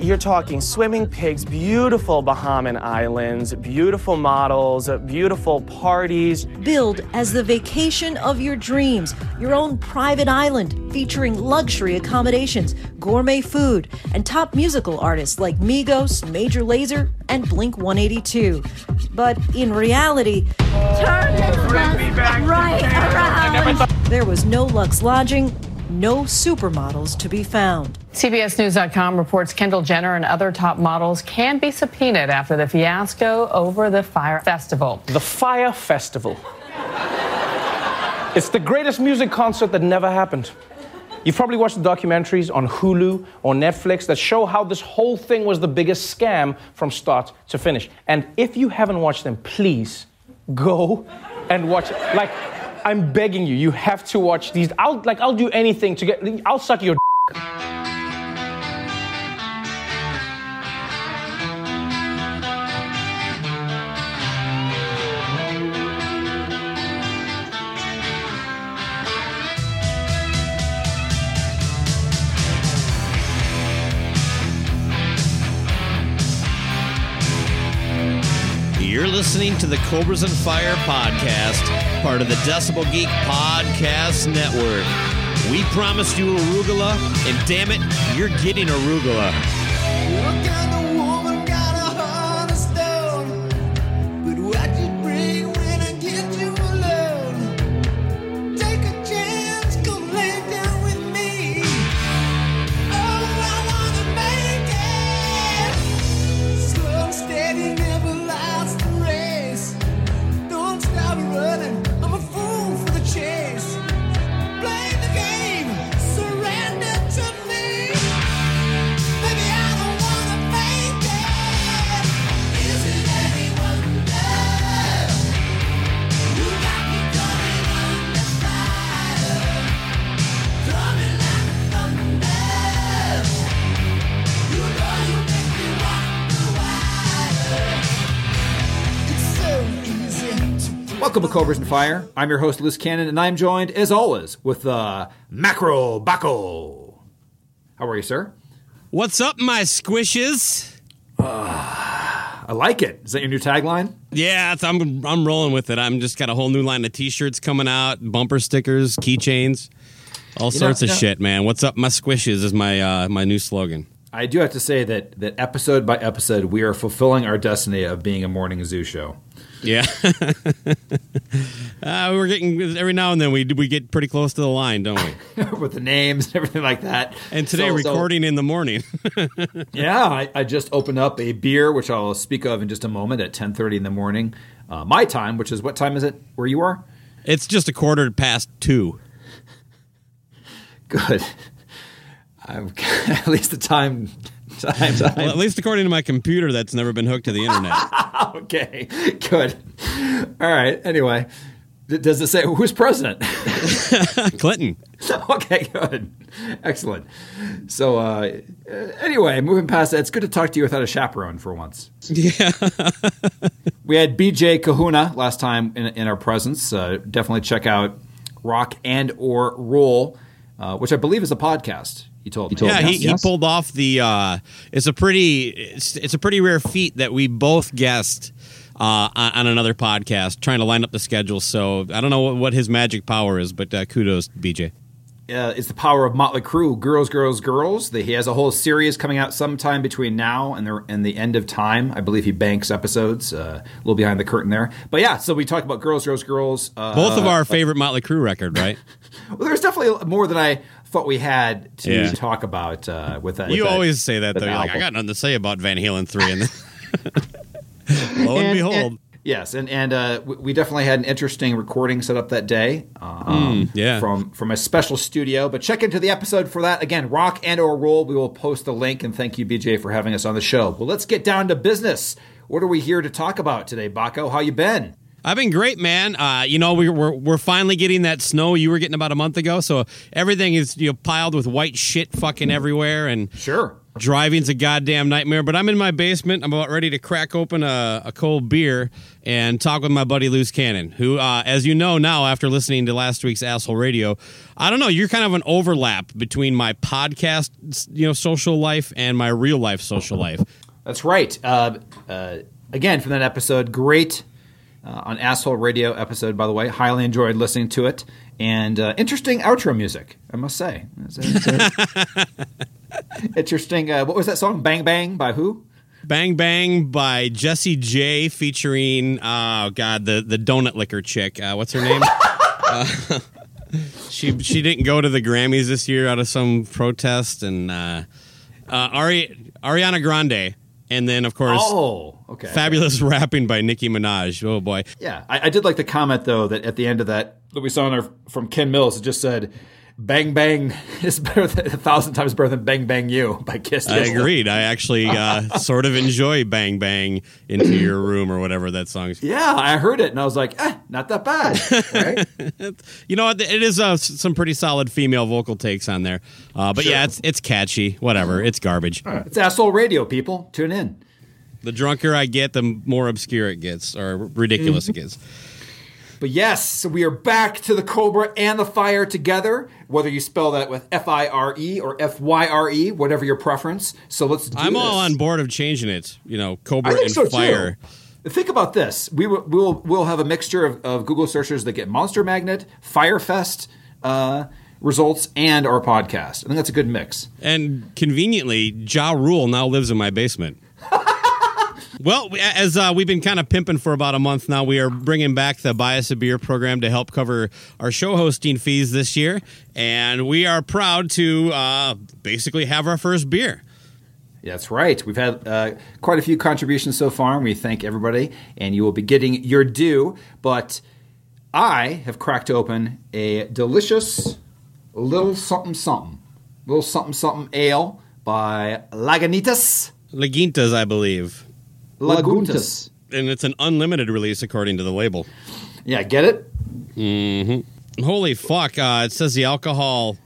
You're talking swimming pigs, beautiful Bahamian islands, beautiful models, beautiful parties. Billed as the vacation of your dreams, your own private island featuring luxury accommodations, gourmet food, and top musical artists like Migos, Major Lazer, and Blink 182. But in reality, turn this bus right around. There was no Lux Lodging, no supermodels to be found. CBSNews.com reports Kendall Jenner and other top models can be subpoenaed after the fiasco over the Fyre Festival. The Fyre Festival. it's the greatest music concert that never happened. You've probably watched the documentaries on Hulu or Netflix that show how this whole thing was the biggest scam from start to finish. And if you haven't watched them, please go and watch. Like, I'm begging you, you have to watch these. I'll like I'll do anything to get I'll suck your You're listening to the Cobras and Fire podcast, part of the Decibel Geek Podcast Network. We promised you arugula, and damn it, you're getting arugula. Welcome to Cobras and Fire. I'm your host, Loose Cannon, and I'm joined, as always, with uh, Macro Baco. How are you, sir? What's up, my squishes? Uh, I like it. Is that your new tagline? Yeah, I'm I'm rolling with it. I'm just got a whole new line of T-shirts coming out, bumper stickers, keychains, all you sorts know, of know, shit, man. What's up, my squishes? Is my uh, my new slogan. I do have to say that that episode by episode, we are fulfilling our destiny of being a morning zoo show. Yeah, uh, we're getting every now and then we we get pretty close to the line, don't we? With the names and everything like that. And today, so, recording so, in the morning. yeah, I, I, just opened up a beer, which I'll speak of in just a moment at ten thirty in the morning, uh, my time, which is what time is it where you are? It's just a quarter past two. Good. I'm, at least the time time, time. Well, at least according to my computer, that's never been hooked to the internet. okay, good. All right. Anyway, does it say who's president? Clinton. okay, good, excellent. So, uh, anyway, moving past that, it's good to talk to you without a chaperone for once. Yeah. we had BJ Kahuna last time in, in our presence. Uh, definitely check out Rock and or Roll, uh, which I believe is a podcast. He told me. He told yeah, he, yes. he pulled off the. Uh, it's a pretty. It's, it's a pretty rare feat that we both guessed uh, on, on, another podcast, trying to line up the schedule. So I don't know what, what his magic power is, but uh, kudos, BJ. Uh, it's the power of Motley Crue, Girls, Girls, Girls. The, he has a whole series coming out sometime between now and the and the end of time. I believe he banks episodes. Uh, a little behind the curtain there, but yeah. So we talked about Girls, Girls, Girls. Uh, Both of our favorite Motley Crue record, right? well, there's definitely more than I thought we had to yeah. talk about uh, with that. You with always that, say that though. You're like, I got nothing to say about Van Halen three, and lo and, and behold. And, yes, and and uh, we definitely had an interesting recording set up that day. Um, mm, yeah, from from a special studio. But check into the episode for that. Again, rock and or roll. We will post the link. And thank you, BJ, for having us on the show. Well, let's get down to business. What are we here to talk about today, Baco? How you been? I've been great, man. Uh, you know, we, we're we're finally getting that snow you were getting about a month ago, so everything is you know piled with white shit fucking everywhere, and Sure. driving's a goddamn nightmare. But I'm in my basement. I'm about ready to crack open a, a cold beer and talk with my buddy Loose Cannon, who, uh, as you know now, after listening to last week's Asshole Radio, I don't know, you're kind of an overlap between my podcast, you know, social life and my real life social life. That's right. Uh, uh, again, from that episode, great uh, on Asshole Radio episode, by the way. Highly enjoyed listening to it. And uh, interesting outro music, I must say. It's a- it's interesting. Uh, what was that song? Bang Bang by who? Bang Bang by Jessie J featuring oh god the the donut liquor chick uh, what's her name uh, she she didn't go to the Grammys this year out of some protest and uh, uh, Ari, Ariana Grande and then of course Oh, okay. fabulous rapping by Nicki Minaj oh boy Yeah, I, I did like the comment though that at the end of that that we saw in our, from Ken Mills, it just said, "Bang Bang is better than, a thousand times better than Bang Bang You" by Kiss. I agreed I actually uh, sort of enjoy Bang Bang into your room or whatever that song's Yeah, I heard it and I was like, eh, not that bad. Right? You know, it is uh, some pretty solid female vocal takes on there. Uh, but yeah, it's it's catchy. Whatever, it's garbage. it's asshole radio, people. Tune in. The drunker I get, the more obscure it gets, or ridiculous it gets. But yes, so we are back to the Cobra and the Fire together. Whether you spell that with F I R E or F Y R E, whatever your preference. So let's. Do I'm all on board of changing it. You know, Cobra and so Fire. too. Think about this: we will we'll, we'll have a mixture of, of Google searchers that get Monster Magnet, Firefest uh, results, and our podcast. I think that's a good mix. And conveniently, Ja Rule now lives in my basement. Well, we- as uh, we've been kind of pimping for about a month now, we are bringing back the Buy Us a Beer program to help cover our show hosting fees this year. And we are proud to uh, basically have our first beer. That's right. We've had uh, quite a few contributions so far, and we thank everybody. And you will be getting your due. But I have cracked open a delicious little something something, little something something ale by Lagunitas. Lagintas, I believe. Laguntas. And it's an unlimited release according to the label. Yeah, get it? Holy fuck! Uh, it says the alcohol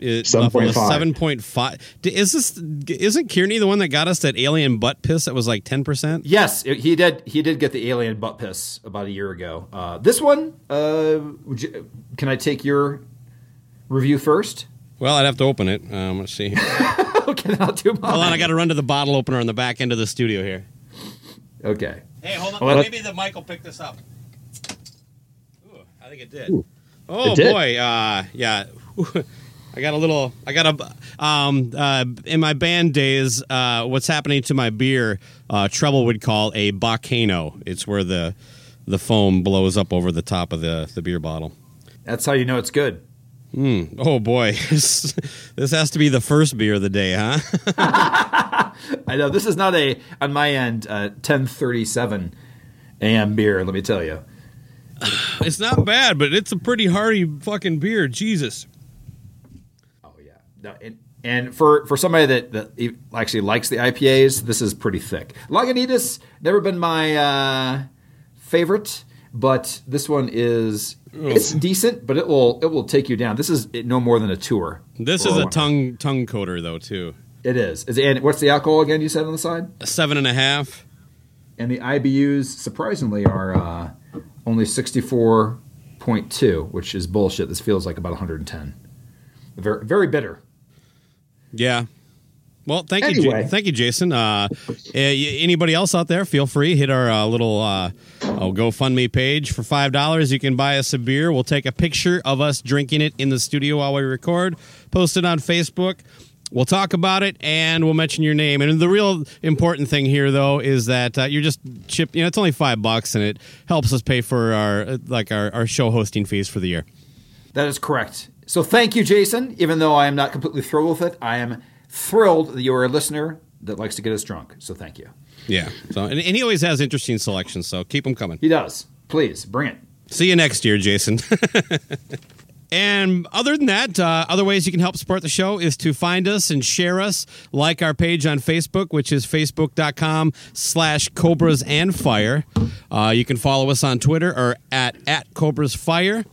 is 7.5. Seven point five. Is this? Isn't Kearney the one that got us that alien butt piss that was like ten percent? Yes, it- he did. He did get the alien butt piss about a year ago. Uh, this one, uh, would you, can I take your review first? Well, I'd have to open it. Um, let's see. okay, then I'll do mine. Hold on, I got to run to the bottle opener on the back end of the studio here. Okay. Hey, hold on. Well, Maybe the mic will pick this up. Ooh, I think it did. Oh It did. boy, uh, yeah. I got a little. I got a. Um, uh, in my band days, uh, what's happening to my beer? Uh, Trouble would call a volcano. It's where the the foam blows up over the top of the the beer bottle. That's how you know it's good. Oh boy, this, this has to be the first beer of the day, huh? I know this is not a on my end uh, 10:37 a.m. beer. Let me tell you. it's not bad, but it's a pretty hearty fucking beer. Jesus. Oh yeah. No, and, and for for somebody that, that actually likes the IPAs, this is pretty thick. Lagunitas never been my uh, favorite, but this one is it's decent, but it will it will take you down. This is no more than a tour. This is a one. tongue tongue coater though too. It is. Is- And what's the alcohol again? You said on the side. A seven and a half. And the IBUs surprisingly are uh, only sixty four point two, which is bullshit. This feels like about one hundred and ten. Very very bitter. Yeah. Well, thank you, Anyway. Ja- thank you, Jason. Uh, eh, anybody else out there? Feel free hit our uh, little uh, oh, GoFundMe page for five dollars. You can buy us a beer. We'll take a picture of us drinking it in the studio while we record. Post it on Facebook. We'll talk about it and we'll mention your name. And the real important thing here, though, is that uh, you're just chip. You know, it's only five bucks, and it helps us pay for our uh, like our, our show hosting fees for the year. That is correct. So thank you, Jason. Even though I am not completely thrilled with it, I am thrilled that you're a listener that likes to get us drunk. So thank you. Yeah. So and, and he always has interesting selections. So keep them coming. He does. Please bring it. See you next year, Jason. And other than that, uh, other ways you can help support the show is to find us and share us, like our page on Facebook, which is facebook.com slash cobras and fire. Uh, you can follow us on Twitter or at, at cobras fire.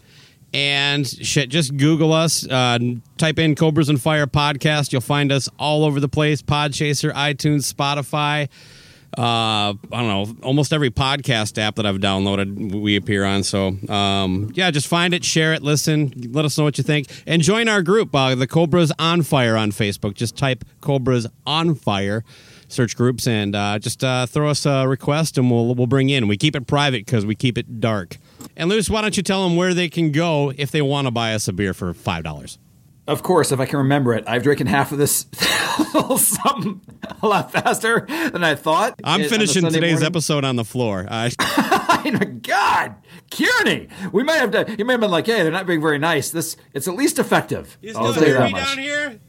And shit, just Google us, uh, type in Cobras and Fire podcast. You'll find us all over the place Podchaser, iTunes, Spotify uh, I don't know, almost every podcast app that I've downloaded, we appear on. So, um, yeah, just find it, share it, listen, let us know what you think, and join our group, uh, the Cobras on Fire on Facebook. Just type Cobras on Fire, search groups, and uh, just uh, throw us a request, and we'll we'll bring in. We keep it private because we keep it dark. And Luce, why don't you tell them where they can go if they want to buy us a beer for five dollars? Of course, if I can remember it, I've drinking half of this something a lot faster than I thought. I'm It- finishing today's morning. episode on the floor. Uh, God, Kearney, we might have to. You may have been like, "Hey, they're not being very nice." This it's at least effective. I'll tell you that much. here.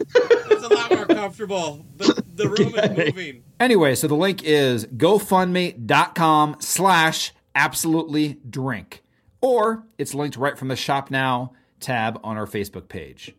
It's a lot more comfortable. The, the room is moving. Anyway, so the link is gofundme.com slash absolutely drink. Or it's linked right from the shop now tab on our Facebook page.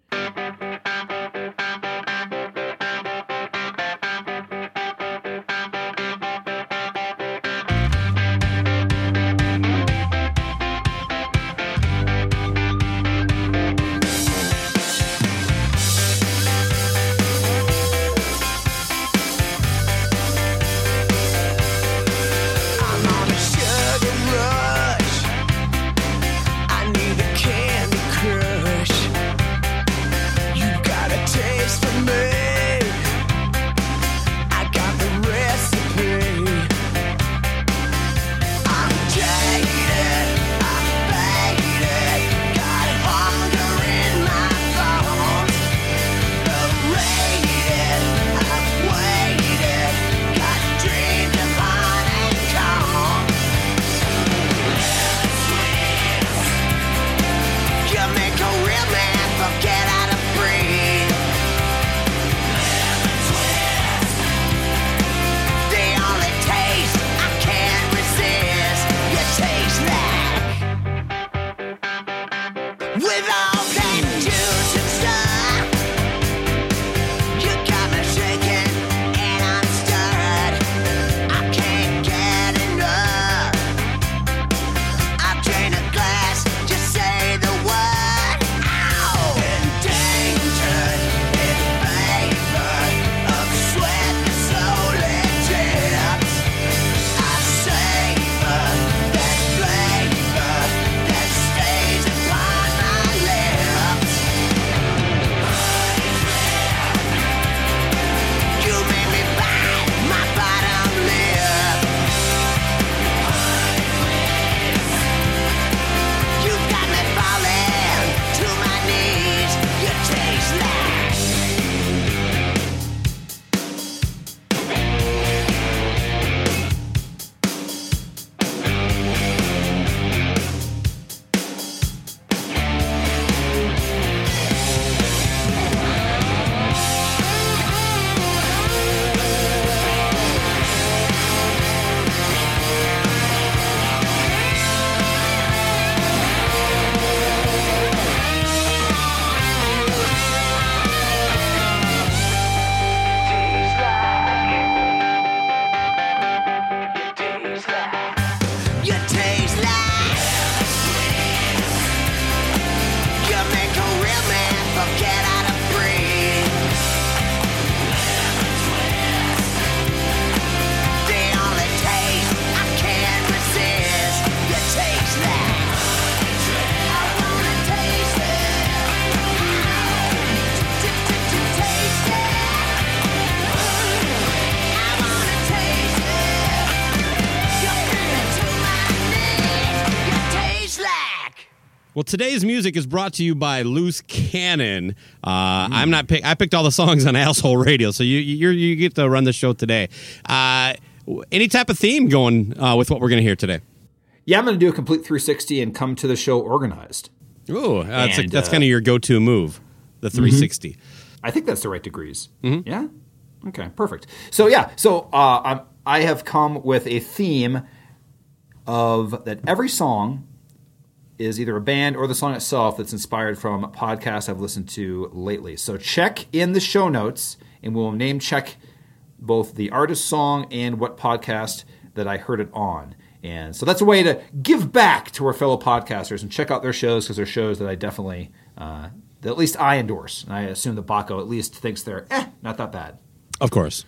Today's music is brought to you by Loose Cannon. Uh, I'm not pick. I picked all the songs on Asshole Radio, so you you you get to run the show today. Uh, any type of theme going uh, with what we're going to hear today? Yeah, I'm going to do a complete 360 and come to the show organized. Ooh, uh, that's, And, that's uh, kind of your go-to move, the 360. I think that's the right degrees. Yeah. Okay. Perfect. So yeah. So uh, I'm, I have come with a theme of that every song is either a band or the song itself that's inspired from podcasts I've listened to lately. So check in the show notes and we'll name check both the artist song and what podcast that I heard it on. And so that's a way to give back to our fellow podcasters and check out their shows because they're shows that I definitely, uh, that at least I endorse. And I assume that Baco at least thinks they're eh, not that bad. Of course.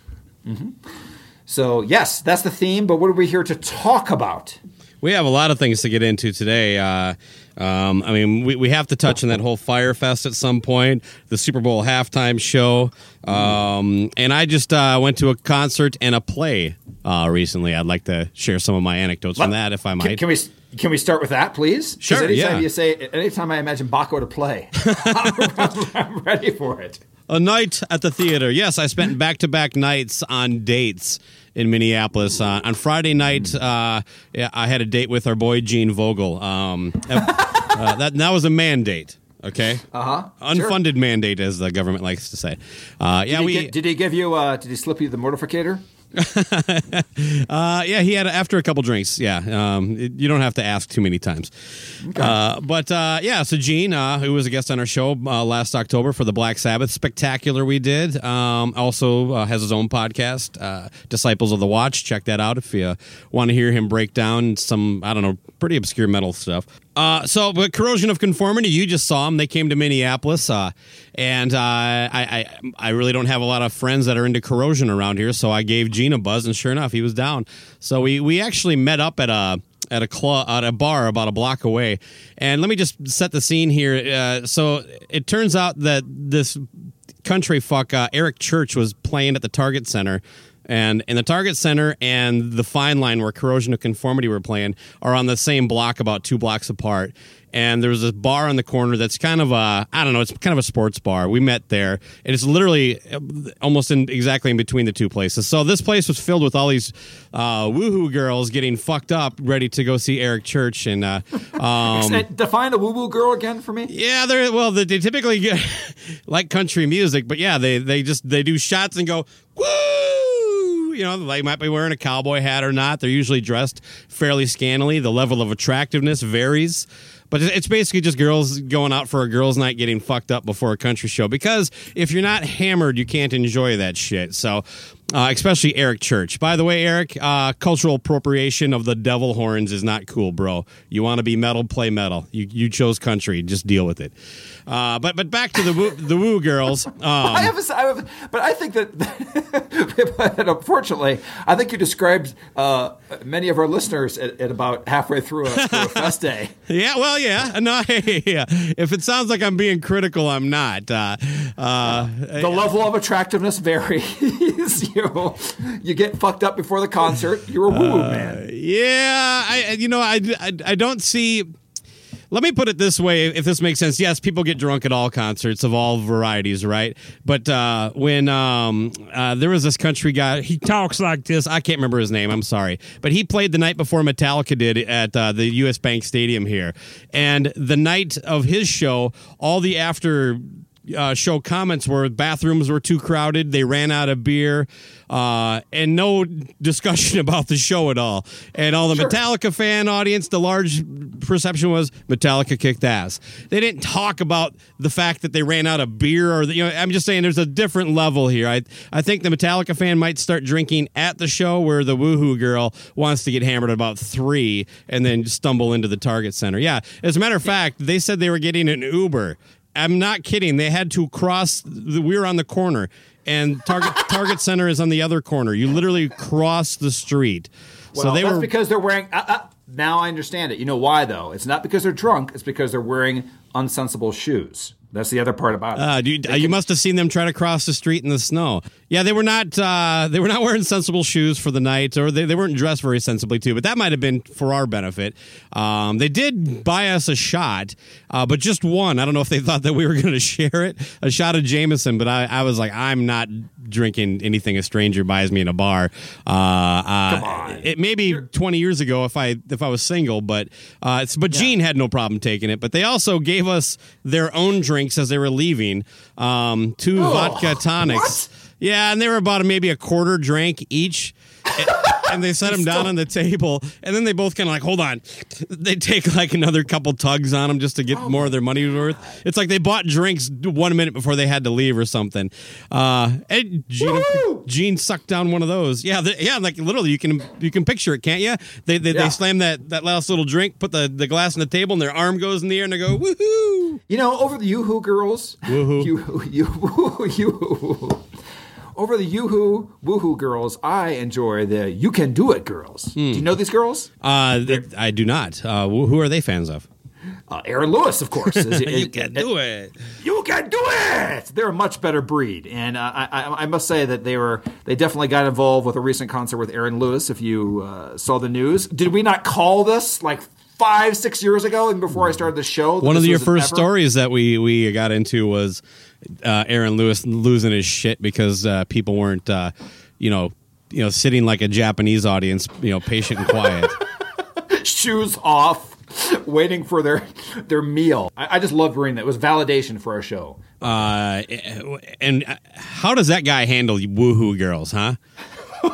So yes, that's the theme. But what are we here to talk about? We have a lot of things to get into today. Uh, um, I mean, we, we have to touch on that whole Firefest at some point, the Super Bowl halftime show. Um, and I just uh, went to a concert and a play uh, recently. I'd like to share some of my anecdotes from that, if I might. can we can we start with that, please? Sure, Anytime yeah. you say, anytime I imagine Baco to play, I'm, I'm ready for it. A night at the theater. Yes, I spent back to back nights on dates in Minneapolis. Uh, on Friday night, uh, I had a date with our boy Gene Vogel. Um, uh, that, that was a mandate. Okay. Uh huh. Unfunded mandate, as the government likes to say. Uh, yeah, Did he, we. get- did he give you? Uh, did he slip you the mortificator? Uh, yeah, he had after a couple drinks. Yeah, um, it- you don't have to ask too many times. Uh, but uh, yeah, so Gene, uh, who was a guest on our show uh, last October for the Black Sabbath spectacular we did, um, also uh, has his own podcast, uh, Disciples of the Watch. Check that out if you want to hear him break down some I don't know pretty obscure metal stuff. Uh, so, but corrosion of conformity, you just saw them. They came to Minneapolis, uh, and uh, I, I, I really don't have a lot of friends that are into corrosion around here. So I gave Gene a buzz, and sure enough, he was down. So we we actually met up at a at a club at a bar about a block away. And let me just set the scene here. Uh, so it turns out that this country fuck uh, Eric Church was playing at the Target Center. And in the Target Center and the Fine Line, where Corrosion of Conformity were playing, are on the same block, about two blocks apart. And there was this bar on the corner that's kind of a, I don't know, it's kind of a sports bar. We met there, and it's literally uh, almost in exactly in between the two places. So this place was filled with all these uh, woohoo girls getting fucked up, ready to go see Eric Church. And uh, um, Define a woo woo girl again for me. yeah, they're well. They, they typically get like country music, but yeah, they they just they do shots and go woo. You know, they might be wearing a cowboy hat or not. They're usually dressed fairly scantily. The level of attractiveness varies. But it's basically just girls going out for a girls' night getting fucked up before a country show. Because if you're not hammered, you can't enjoy that shit. So, uh, especially Eric Church. By the way, Eric, uh, cultural appropriation of the devil horns is not cool, bro. You want to be metal, play metal. You you chose country, just deal with it. Uh, but but back to the woo, the woo girls. Um, I have, a, I have, but I think that, unfortunately, I think you described uh, many of our listeners at, at about halfway through a, through a fest day. Yeah, well, yeah, no, yeah. If it sounds like I'm being critical, I'm not. Uh, uh, The level of attractiveness varies. you you get fucked up before the concert. You're a woo woo man. yeah, I, you know, I, I, I don't see. Let me put it this way, if this makes sense. Yes, people get drunk at all concerts of all varieties, right? But uh, when um, uh, there was this country guy, he talks like this. I can't remember his name. I'm sorry, but he played the night before Metallica did at uh, the U.S. Bank Stadium here, and the night of his show, all the after uh, show comments were bathrooms were too crowded, they ran out of beer, uh, and no discussion about the show at all. And all the Metallica fan audience, the large perception was Metallica kicked ass. They didn't talk about the fact that they ran out of beer, or the, you know, I'm just saying there's a different level here. I I think the Metallica fan might start drinking at the show, where the woohoo girl wants to get hammered at about three and then stumble into the Target Center. Yeah, as a matter of fact, they said they were getting an Uber. I'm not kidding. They had to cross. The, we were on the corner, and Target Target Center is on the other corner. You literally cross the street. Well, so they that's were because they're wearing. Uh, uh, now I understand it. You know why though? It's not because they're drunk. It's because they're wearing unsensible shoes. That's the other part about it. Uh, dude, you must have seen them try to cross the street in the snow. Yeah, they were not. Uh, they were not wearing sensible shoes for the night, or they, they weren't dressed very sensibly too. But that might have been for our benefit. Um, they did buy us a shot, uh, but just one. I don't know if they thought that we were going to share it. A shot of Jameson, but I, I was like, I'm not drinking anything a stranger buys me in a bar. Uh, uh, Come on. It maybe 20 years ago if I if I was single, but uh, it's, but Gene had no problem taking it. But they also gave us their own drinks as they were leaving. Um, two vodka tonics. Yeah, and they were about maybe a quarter drink each. and, and they set them down on the table, and then they both kind of like, hold on. They take like another couple tugs on them just to get more of their money worth. It's like they bought drinks one minute before they had to leave or something. Uh, and Gene, Gene sucked down one of those. Yeah, the, yeah, like literally, you can you can picture it, can't you? They they, Yeah. they slam that that last little drink, put the, the glass on the table, and their arm goes in the air, and they go woohoo. You know, over the Yoo-Hoo girls, Woohoo. you, you, over the Yoo-Hoo, Woohoo girls, I enjoy the You Can Do It girls. Do you know these girls? Uh, th- I do not. Uh, who are they fans of? Uh, Aaron Lewis, of course. is- you can do it. You can do it. They're a much better breed, and uh, I, I, I must say that they were they definitely got involved with a recent concert with Aaron Lewis. If you uh, saw the news, did we not call this like five six years ago, even before I started the show? One of your first ever- stories that we we got into was uh, Aaron Lewis losing his shit because uh, people weren't, uh, you know, you know, sitting like a Japanese audience, you know, patient and quiet. shoes off, waiting for their their meal. I, I just loved reading that. It was validation for our show. Uh, and how does that guy handle woohoo girls, huh?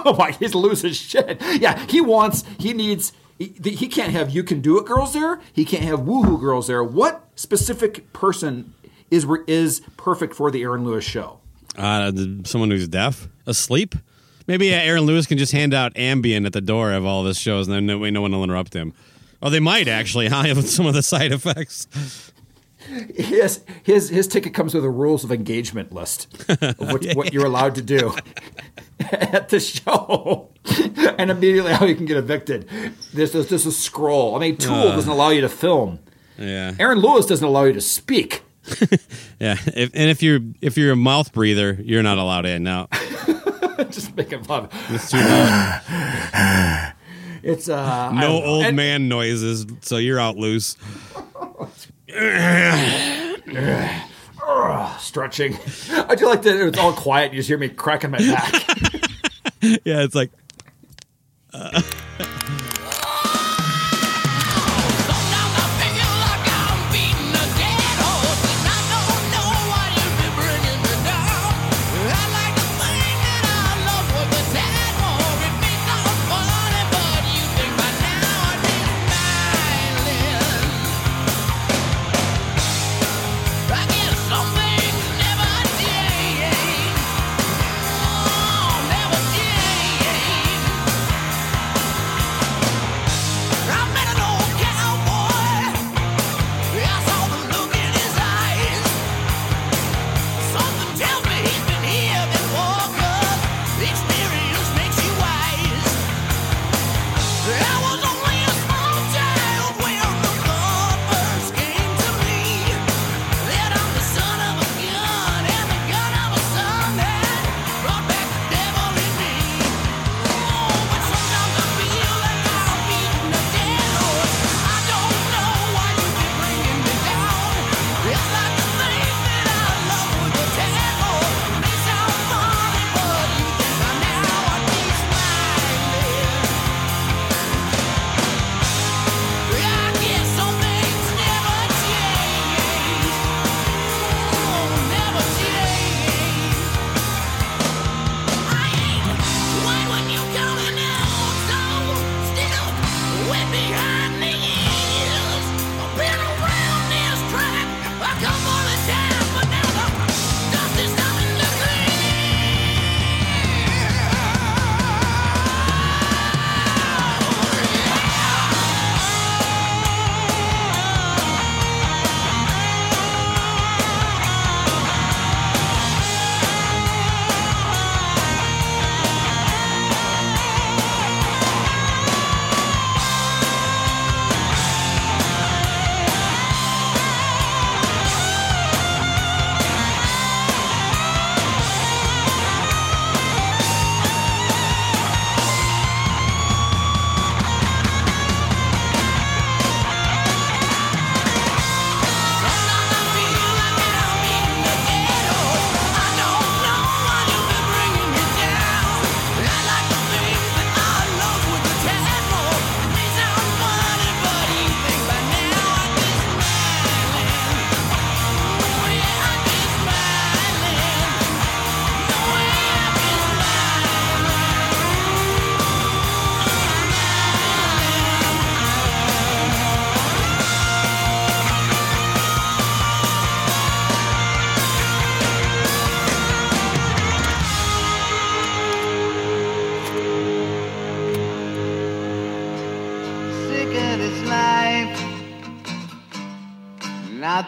Oh my, he's losing shit. Yeah, he wants, he needs, he, he can't have you can do it girls there. He can't have woohoo girls there. What specific person is is perfect for the Aaron Lewis show? Uh, someone who's deaf, asleep. Maybe uh, Aaron Lewis can just hand out Ambien at the door of all of his shows, and then no, no one will interrupt him. Oh, they might actually, huh? With some of the side effects. Yes, his his ticket comes with a rules of engagement list of what, what you're allowed to do at the show, and immediately how you can get evicted. This is this is scroll. I mean, Tool Uh. doesn't allow you to film. Yeah. Aaron Lewis doesn't allow you to speak. Yeah, if, and if you're if you're a mouth breather, you're not allowed in now. Just making fun. It's too loud. It's uh No old And- man noises, so you're out loose. stretching. I do like that it's all quiet. You just hear me cracking my back. Yeah, it's like Never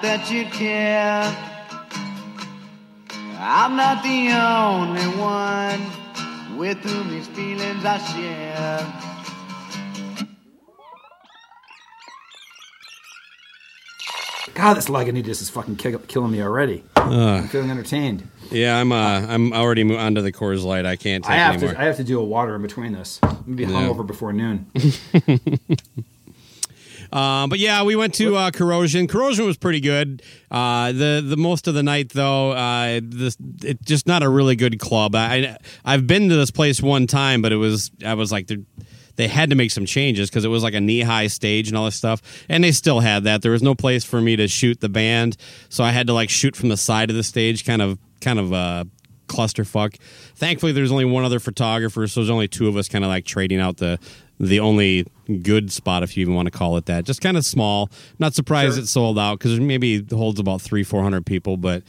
that you care. I'm not the only one with whom these feelings I share. God, this Lagunitas is fucking kill- killing me already. Ugh. I'm feeling entertained. Yeah, I'm. Uh, I'm already mo- onto the Coors Light. I can't take I have anymore. to. I have to do a water in between this. I'm gonna be Yeah. hungover before noon. Um, but yeah, we went to uh, Corrosion. Corrosion was pretty good. Uh, the the most of the night though, uh, this it's just not a really good club. I I've been to this place one time, but it was I was like they had to make some changes because it was like a knee high stage and all this stuff, and they still had that. There was no place for me to shoot the band, so I had to like shoot from the side of the stage, kind of kind of uh, clusterfuck. Thankfully, there's only one other photographer, so there's only two of us, kind of like trading out the the only good spot, if you even want to call it that. Just kind of small. Not surprised Sure. it sold out because maybe it holds about three, four hundred people. But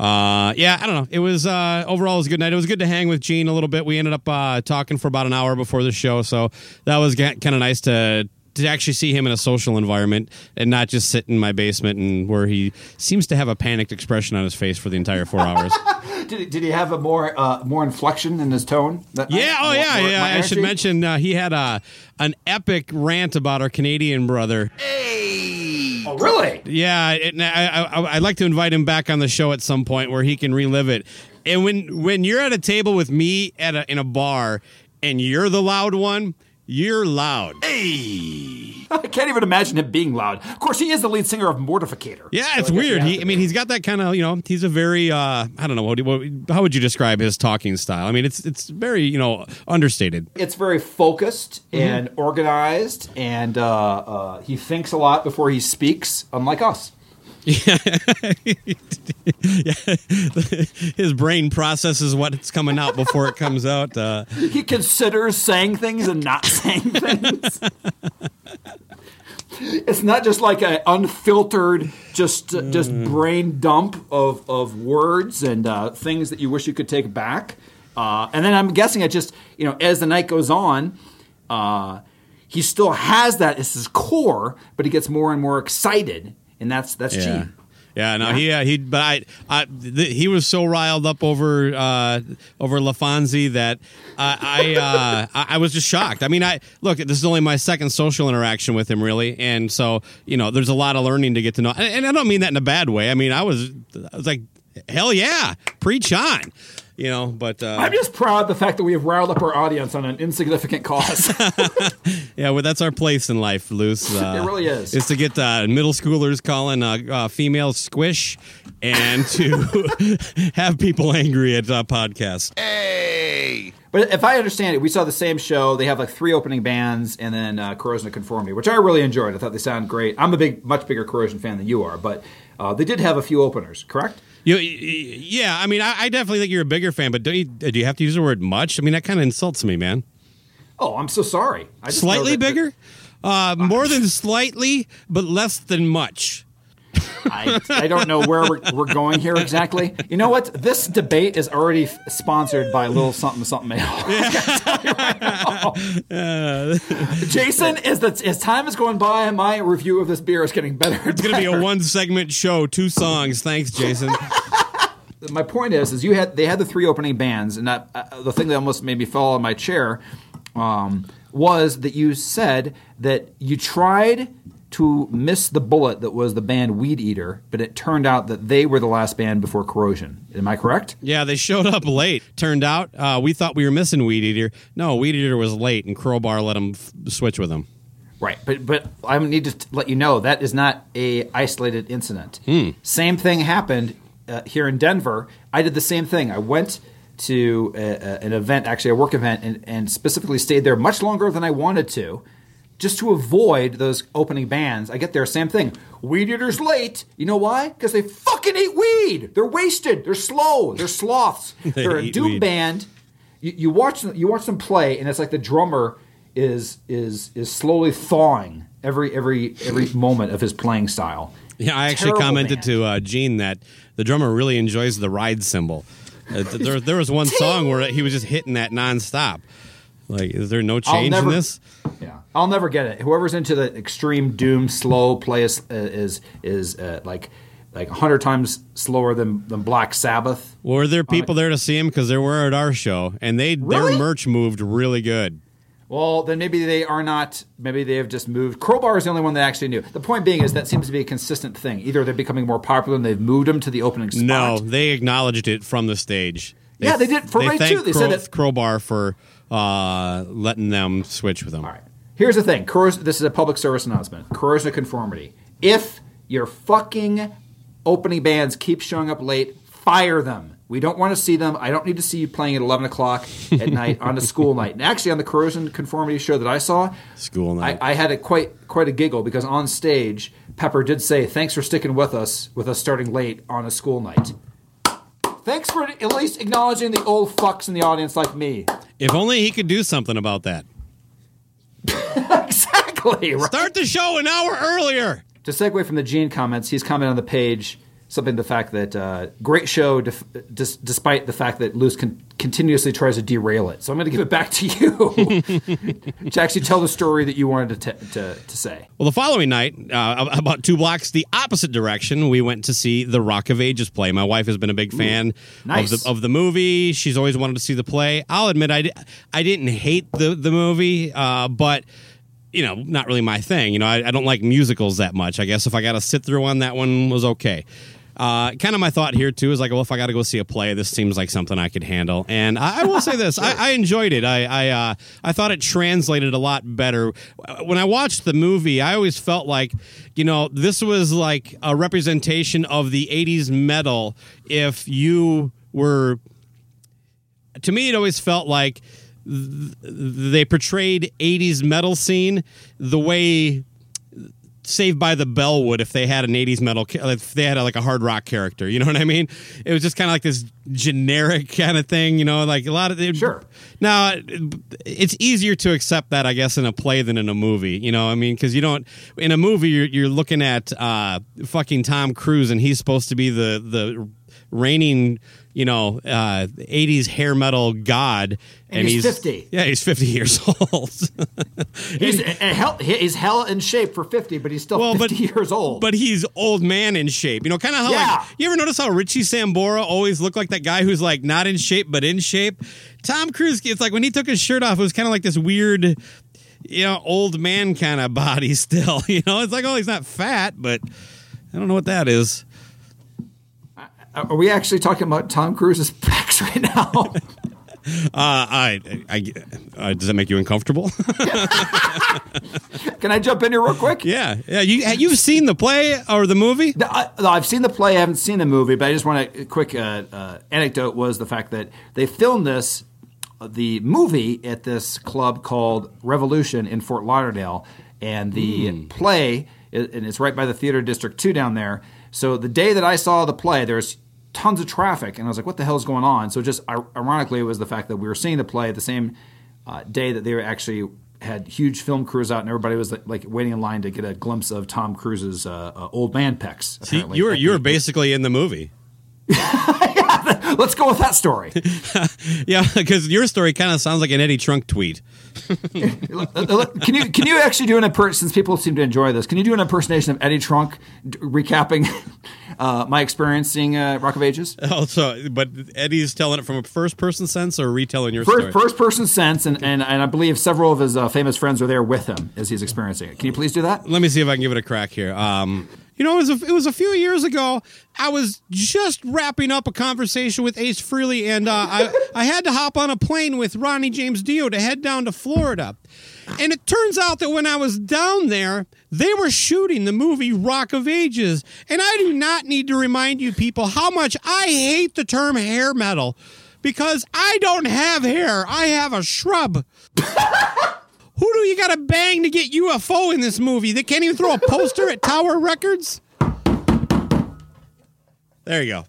uh, yeah, I don't know. It was uh, overall it was a good night. It was good to hang with Gene a little bit. We ended up uh, talking for about an hour before the show, so that was kind of nice to to actually see him in a social environment and not just sit in my basement and where he seems to have a panicked expression on his face for the entire four hours. did, he, did he have a more uh, more inflection in his tone? That? Yeah, oh More- yeah, more- yeah. I should mention uh, he had a an epic rant about our Canadian brother. Hey. Oh, really? Yeah, it, I, I, I'd like to invite him back on the show at some point where he can relive it. And when when you're at a table with me at a, in a bar and you're the loud one, you're loud. I can't even imagine him being loud. Of course, he is the lead singer of Mortificator. Yeah, So it's I weird. has He, I mean, he's got that kind of, you know, he's a very, uh, I don't know, what, what, how would you describe his talking style? I mean, it's it's very, you know, understated. it's very focused Mm-hmm. and organized, and uh, uh, he thinks a lot before he speaks, unlike us. His brain processes what's coming out before it comes out. Uh, He considers saying things and not saying things. it's not just like an unfiltered, just uh, just Mm. brain dump of of words and uh, things that you wish you could take back. Uh, and then I'm guessing it just you know as the night goes on. Uh, he still has that as his core, but he gets more and more excited, and that's that's Yeah. Yeah, no, he uh, he, but I, I th- he was so riled up over uh, over Lafonzi that I I, uh, I I was just shocked. I mean, I look, this is only my second social interaction with him, really, and so you know, there's a lot of learning to get to know. And, and I don't mean that in a bad way. I mean, I was I was like, hell yeah, preach on, you know. But uh, I'm just proud of the fact that we have riled up our audience on an insignificant cause. Yeah, well, that's our place in life, Luce. Uh, It really is. Is to get uh, middle schoolers calling uh, uh, females squish and to have people angry at uh, podcasts. But if I understand it, we saw the same show. They have like three opening bands and then uh, Corrosion of Conformity, which I really enjoyed. I thought they sounded great. I'm a big, much bigger Corrosion fan than you are, but uh, they did have a few openers, correct? You, yeah, I mean, I, I definitely think you're a bigger fan, but don't you, do you have to use the word much? I mean, that kind of insults me, man. Oh, I'm so sorry. Slightly bigger? Uh, more than slightly, but less than much. I, I don't know where we're, we're going here exactly. You know what? This debate is already f- sponsored by Little Something Something Ale. I gotta tell you right now. Jason, as the as time is going by, my review of this beer is getting better. It's going to be a one segment show, two songs. Thanks, Jason. my point is, is you had they had the three opening bands, and that, uh, the thing that almost made me fall on my chair um, was that you said that you tried to miss the bullet that was the band Weed Eater, but it turned out that they were the last band before Corrosion. Am I correct? Yeah, they showed up late. Turned out uh, we thought we were missing Weed Eater. No, Weed Eater was late, and Crowbar let them f- switch with them. Right, but but I need to let you know that is not a isolated incident. Same thing happened uh, here in Denver. I did the same thing. I went to a, a, an event, actually a work event, and, and specifically stayed there much longer than I wanted to, just to avoid those opening bands. I get there, same thing. Weed eaters late. You know why? Because they fucking eat weed. They're wasted. They're slow. They're sloths. They They're a doom weed. band. You, you watch them, you watch them play, and it's like the drummer is is is slowly thawing every every every moment of his playing style. Yeah, I actually Terrible commented band. to uh, Gene that the drummer really enjoys the ride cymbal. Uh, there, there was one song where he was just hitting that nonstop. Like, is there no change never- in this? Yeah. I'll never get it. Whoever's into the extreme doom slow play is is is uh, like like hundred times slower than than Black Sabbath. Were there people there to see him because they were at our show and they Really? their merch moved really good. Well, then maybe they are not. Maybe they have just moved. Crowbar is the only one they actually knew. The point being is that seems to be a consistent thing. Either they're becoming more popular and they've moved them to the opening spot. No, they acknowledged it from the stage. Yeah, they did for they Ray, too. They said Crow- that- Crowbar for uh, letting them switch with them. All right. Here's the thing. Corros- this is a public service announcement. Corrosion of conformity. If your fucking opening bands keep showing up late, fire them. We don't want to see them. I don't need to see you playing at 11 o'clock at night on a school night. And actually, on the corrosion conformity show that I saw, School night. I, I had a quite quite a giggle because on stage, Pepper did say, "Thanks for sticking with us with us starting late on a school night." Thanks for at least acknowledging the old fucks in the audience like me. If only he could do something about that. exactly. Right? Start the show an hour earlier. To segue from the Gene comments, he's commented on the page something the fact that uh, great show, def- dis- despite the fact that Loose con- continuously tries to derail it. So I'm going to give it back to you to actually tell the story that you wanted to, t- to, to say. Well, the following night, uh, about two blocks the opposite direction, we went to see the Rock of Ages play. My wife has been a big fan nice. of the of the movie. She's always wanted to see the play. I'll admit, I, di- I didn't hate the the movie, uh, but you know, not really my thing. You know, I, I don't like musicals that much. I guess if I got to sit through one, that one was okay. Uh, kind of my thought here too is like, well, if I got to go see a play, this seems like something I could handle. And I, I will say this: I, I enjoyed it. I I, uh, I thought it translated a lot better. When I watched the movie, I always felt like, you know, this was like a representation of the '80s metal. If you were, to me, it always felt like they portrayed 80s metal scene the way Saved by the Bell would if they had an 80s metal if they had like a hard rock character you know what I mean it was just kind of like this generic kind of thing you know like a lot of the, Sure. now it's easier to accept that I guess in a play than in a movie you know I mean because you don't in a movie you're, you're looking at uh, fucking Tom Cruise and he's supposed to be the the reigning you know uh 80s hair metal god And he's 50. yeah he's 50 years old He's, and hell, he's hell in shape for 50, but he's still 50 years old. But he's old man in shape. You know, kind of how Yeah. like you ever notice how Richie Sambora always looked like that guy who's like not in shape but in shape. Tom Cruise, it's like when he took his shirt off, it was kind of like this weird, you know, old man kind of body. Still, you know, it's like oh, he's not fat, but I don't know what that is. Are we actually talking about Tom Cruise's pecs right now? Uh, I, I, uh, does that make you uncomfortable? Can I jump in here real quick? yeah, yeah. You you've seen the play or the movie? No, I, I've seen the play. I haven't seen the movie, but I just want a quick uh, uh, anecdote was the fact that they filmed this the movie at this club called Revolution in Fort Lauderdale, and the play and it's right by the Theater District Two down there. So the day that I saw the play, there's tons of traffic, and I was like, "What the hell is going on?" So just ironically, it was the fact that we were seeing the play the same uh, day that they were actually had huge film crews out, and everybody was like, waiting in line to get a glimpse of Tom Cruise's uh, uh, old man pecs. See, apparently. you were you were basically in the movie. Let's go with that story. Yeah, because your story kind of sounds like an Eddie Trunk tweet. can you can you actually do an imper- since people seem to enjoy this? Can you do an impersonation of Eddie Trunk d- recapping uh, my experience seeing uh, Rock of Ages? Oh, so but Eddie's telling it from a first person sense or retelling your First, story? first person sense, and, and, and I believe several of his uh, famous friends are there with him as he's experiencing it. Can you please do that? Let me see if I can give it a crack here. Um, you know, it was a, it was a few years ago. I was just wrapping up a conversation with Ace Frehley, and uh, I I had to hop on a plane with Ronnie James Dio to head down to Florida. And it turns out that when I was down there, they were shooting the movie Rock of Ages. And I do not need to remind you people how much I hate the term hair metal because I don't have hair. I have a shrub. Who do you got to bang to get UFO in this movie? They can't even throw a poster at Tower Records? There you go.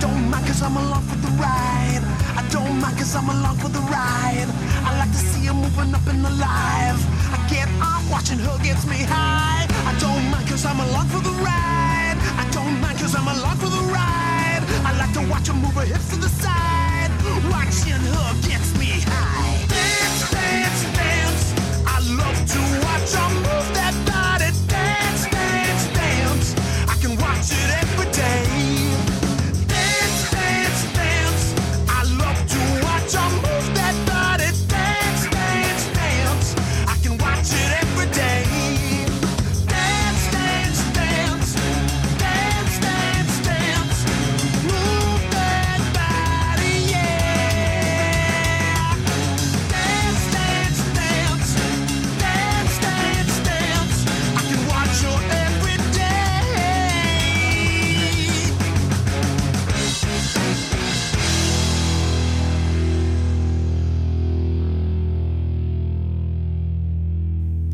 Don't mind cause I'm along for the ride. I don't mind cause I'm along for the ride. I like to see her moving up and alive. I get off watching her gets me high. I don't mind cause I'm along for the ride. I don't mind cause I'm along for the ride. I like to watch her move her hips to the side. Watching her gets me high. Dance, dance, dance. I love to watch her move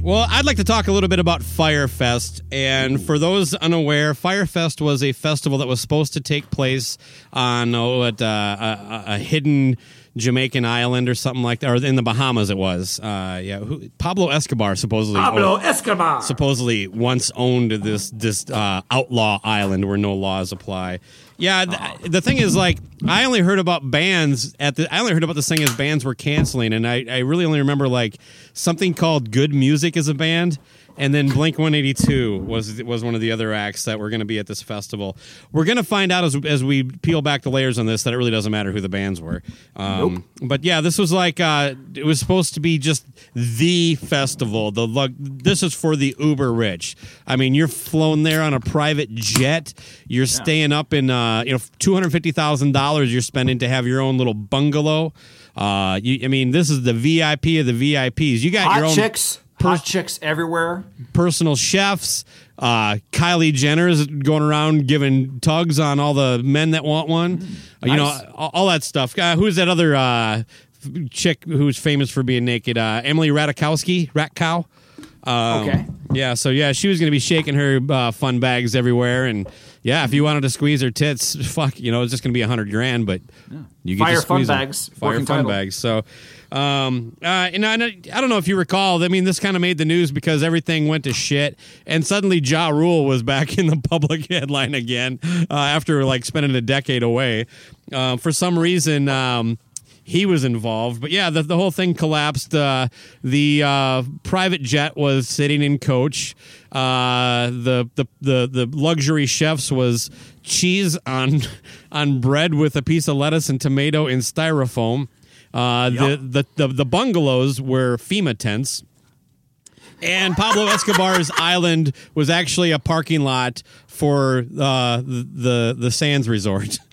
Well, I'd like to talk a little bit about Fyre Fest. And for those unaware, Fyre Fest was a festival that was supposed to take place on oh, at, uh, a, a hidden Jamaican island or something like that, or in the Bahamas. It was. Uh, yeah, who, Pablo Escobar supposedly. Pablo Escobar. supposedly once owned this this uh, outlaw island where no laws apply. Yeah, th- oh. the thing is, like, I only heard about bands at the. I only heard about this thing as bands were canceling, and I, I really only remember like something called Good Music as a band, and then Blink One Eighty Two was was one of the other acts that were going to be at this festival. We're going to find out as as we peel back the layers on this that it really doesn't matter who the bands were. Um, But yeah, this was like uh, it was supposed to be just the festival. The this is for the uber rich. I mean, you're flown there on a private jet. You're staying up in uh, you know two hundred fifty thousand dollars you're spending to have your own little bungalow. Uh, you, I mean, this is the VIP of the VIPs. You got Hot your own chicks. Hot chicks everywhere. personal chefs. Uh, Kylie is going around giving tugs on all the men that want one. Uh, you Nice. know, all, all that stuff. Uh, who's that other uh, chick who's famous for being naked? Uh, Emily Ratajkowski, Rat Cow. Um, Okay. Yeah, so yeah, she was going to be shaking her uh, fun bags everywhere, and yeah, if you wanted to squeeze her tits, fuck, you know, it's just going to be a hundred grand, but you get Fire to fun squeeze 'em. bags. fire fun title. bags. So, um, uh, and I, I don't know if you recall. I mean, this kind of made the news because everything went to shit, and suddenly Ja Rule was back in the public headline again uh, after like spending a decade away. Uh, for some reason. Um, he was involved. But yeah, the, the whole thing collapsed. Uh, the uh, private jet was sitting in coach. Uh, the, the the the luxury chefs was cheese on on bread with a piece of lettuce and tomato in styrofoam. Uh, the, the the the bungalows were FEMA tents. And Pablo Escobar's island was actually a parking lot for uh, the, the the Sands Resort.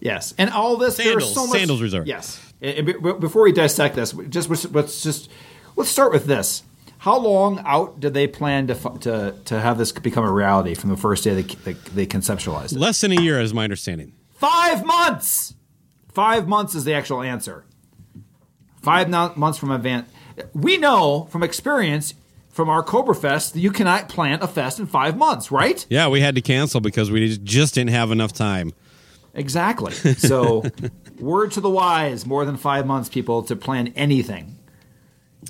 Yes, and all this there's Sandals. so much, Sandals Resort. Yes, and, and be- be- before we dissect this, just let's- let's just let's start with this. How long out did they plan to to to have this become a reality from the first day they they, they conceptualized it? Less than a year, is my understanding. Five months. Five months is the actual answer. Five no- months from event. We know from experience from our Cobra Fest that you cannot plan a fest in five months, right? Yeah, we had to cancel because we just didn't have enough time. Exactly. So, word to the wise: more than five months, people, to plan anything,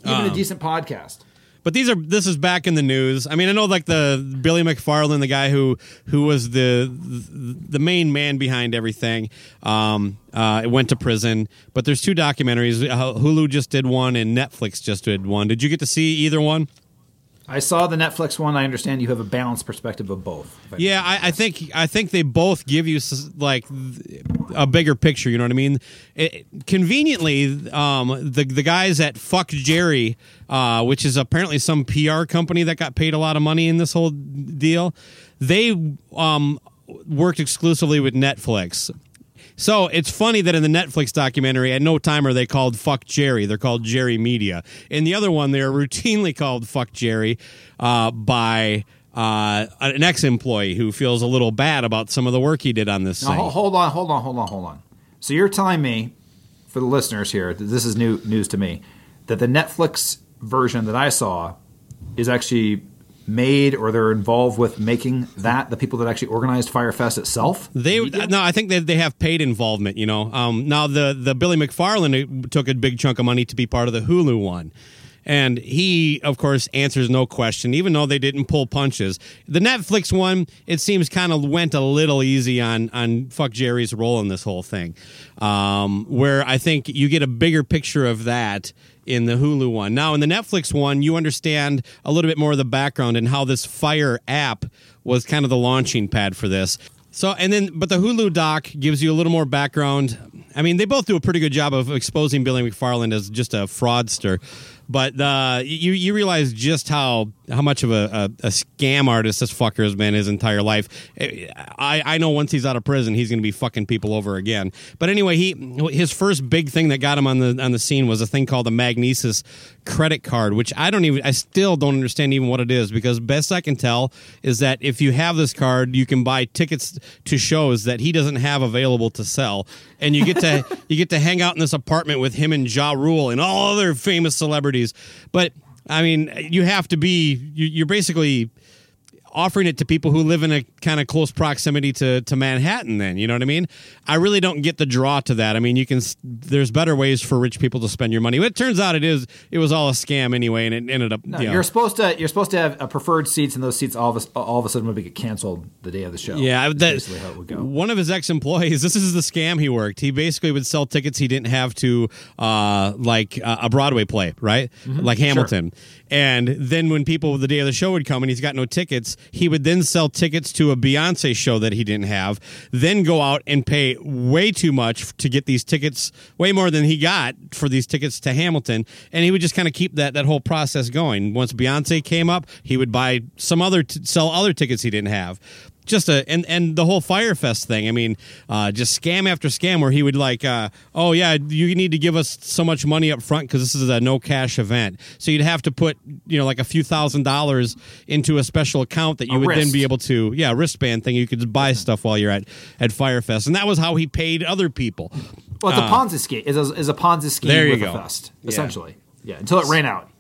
even a um, decent podcast. But these are this is back in the news. I mean, I know like the Billy McFarland, the guy who who was the the main man behind everything, um, uh, it went to prison. But there's two documentaries. Uh, Hulu just did one, and Netflix just did one. Did you get to see either one? I saw the Netflix one. I understand you have a balanced perspective of both. I- Yeah, I, I think I think they both give you like a bigger picture. You know what I mean? It, conveniently, um, the the guys at Fuck Jerry, uh, which is apparently some PR company that got paid a lot of money in this whole deal, they um, worked exclusively with Netflix. So it's funny that in the Netflix documentary, at no time are they called "Fuck Jerry." They're called Jerry Media. In the other one, they're routinely called "Fuck Jerry" uh, by uh, an ex-employee who feels a little bad about some of the work he did on this Now, thing. hold on, hold on, hold on, hold on. So you're telling me for the listeners here, this is new news to me, that the Netflix version that I saw is actually made or they're involved with making that the people that actually organized Fyre Fest itself. They no, I think they they have paid involvement. You know, um, now the the Billy McFarland took a big chunk of money to be part of the Hulu one. And he, of course, answers no question, even though they didn't pull punches. The Netflix one, it seems, kind of went a little easy on on fuck Jerry's role in this whole thing, um, where I think you get a bigger picture of that in the Hulu one. Now, in the Netflix one, you understand a little bit more of the background and how this Fyre app was kind of the launching pad for this. So, and then, but the Hulu doc gives you a little more background. I mean, they both do a pretty good job of exposing Billy McFarland as just a fraudster. But uh, you you realize just how how much of a, a, a scam artist this fucker has been his entire life. I, I know once he's out of prison, he's going to be fucking people over again. But anyway, he his first big thing that got him on the on the scene was a thing called the Magnises credit card, which I don't even I still don't understand even what it is because best I can tell is that if you have this card, you can buy tickets to shows that he doesn't have available to sell, and you get to you get to hang out in this apartment with him and Ja Rule and all other famous celebrities. But I mean, you have to be you- you're basically offering it to people who live in a kind of close proximity to, to Manhattan then, you know what I mean? I really don't get the draw to that. I mean, you can there's better ways for rich people to spend your money. But it turns out it is it was all a scam anyway and it ended up No, you you're supposed to you're supposed to have a preferred seats, and those seats all of a, all of a sudden would get canceled the day of the show. Yeah, That's that, basically how it would go. one of his ex-employees. This is the scam he worked. He basically would sell tickets he didn't have to, uh, like uh, a Broadway play, right? Mm-hmm. Like Hamilton. And then when people the day of the show would come and he's got no tickets, he would then sell tickets to a Beyonce show that he didn't have. Then go out and pay way too much to get these tickets, way more than he got for these tickets to Hamilton. And he would just kind of keep that that whole process going. Once Beyonce came up, he would buy some other t- sell other tickets he didn't have just a and and the whole Fyre Fest thing. I mean, uh, just scam after scam where he would like, uh, oh yeah, you need to give us so much money up front because this is a no cash event. So you'd have to put you know like a few thousand dollars into a special account that you A would then be able to yeah wristband thing. You could buy stuff while you're at at Fyre Fest, and that was how he paid other people. Well, it's a Ponzi scheme. Is a, is a Ponzi scheme Uh, There you with go. a fest, Yeah. essentially. Yeah, until it ran out.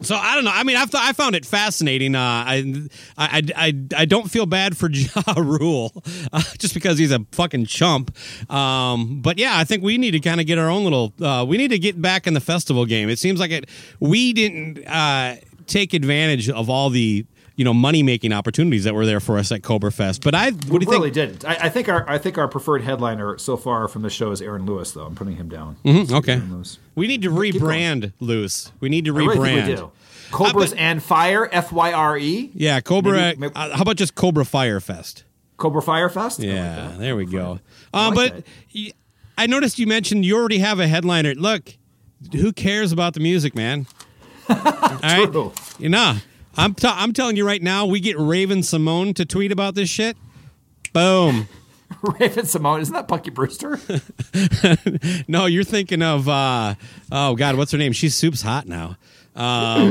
So I don't know. I mean, I, I found it fascinating. Uh, I, I, I, I don't feel bad for Ja Rule uh, just because he's a fucking chump. Um, but yeah, I think we need to kind of get our own little. Uh, we need to get back in the festival game. It seems like it. We didn't uh, take advantage of all the you know money making opportunities that were there for us at Cobra Fest. But I, what do you really think? didn't. I, I think our I think our preferred headliner so far from the show is Aaron Lewis, though. I'm putting him down. Mhm, okay, we need to rebrand loose. We need to really rebrand. think we do. Cobras Uh, but- and Fyre, F Y R E. Yeah, Cobra. Maybe- uh, how about just Cobra Fire Fest? Cobra Fire Fest. Yeah, there we go. I Um, like but that. I noticed you mentioned you already have a headliner. Look, who cares about the music, man? All right, True. you know, I'm t- I'm telling you right now, we get Raven-Symoné to tweet about this shit. Boom. Raven-Symoné, isn't that Punky Brewster? No, you're thinking of uh, oh god, what's her name? She's Soup's hot now. I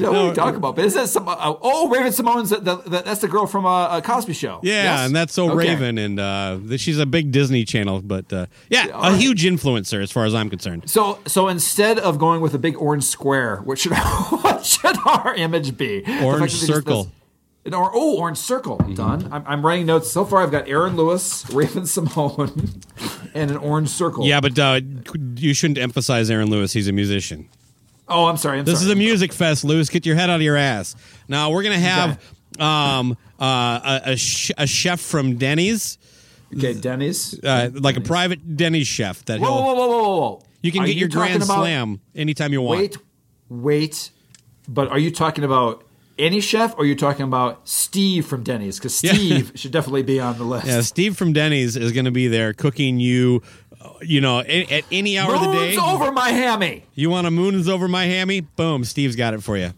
know what you're talking about, but is that some? Uh, oh, Raven-Symoné's the, the, that's the girl from uh, a Cosby Show. Yeah, Yes? and that's so Okay. Raven, and uh, she's a big Disney Channel, but uh, yeah, a huge influencer as far as I'm concerned. So, so instead of going with a big orange square, what should what should our image be? The Orange that they just- circle. this- an or, oh, orange circle. Done. I'm, I'm writing notes. So far, I've got Aaron Lewis, Raven-Symoné, and an orange circle. Yeah, but uh, you shouldn't emphasize Aaron Lewis. He's a musician. Oh, I'm sorry. I'm This sorry. is a music fest, Lewis. Get your head out of your ass. Now we're gonna have um, uh, a, a, sh- a chef from Denny's, Okay, Denny's. uh, like a private Denny's chef that Whoa, whoa, whoa, whoa, whoa, you can Are get your grand slam anytime you want. Wait, wait. But are you talking about any chef, or you're you talking about Steve from Denny's? Because Yeah. Steve should definitely be on the list. Yeah, Steve from Denny's is going to be there cooking you, uh, you know, a- at any hour of the day. Moon's over my hammy. You want a moon's over my hammy? Boom, Steve's got it for you.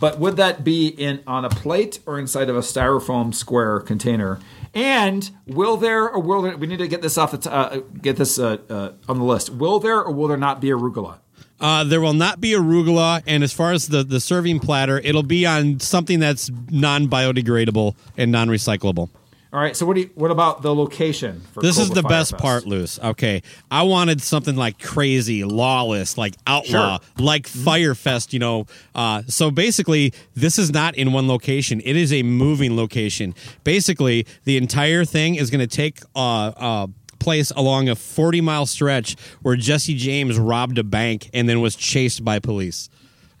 But would that be in on a plate or inside of a styrofoam square container? And will there or will there? We need to get this off the t- uh, get this uh, uh, on the list. Will there or will there not be arugula? Uh, there will not be arugula, and as far as the, the serving platter, it'll be on something that's non biodegradable and non recyclable. All right. So what do you, what about the location? For This is the Fire best Fest? part, Loose. Okay. I wanted something like crazy, lawless, like outlaw, like Mm-hmm. Fyre Fest, you know. Uh, so basically, this is not in one location. It is a moving location. Basically, the entire thing is going to take uh, uh, place along a 40 mile stretch where Jesse James robbed a bank and then was chased by police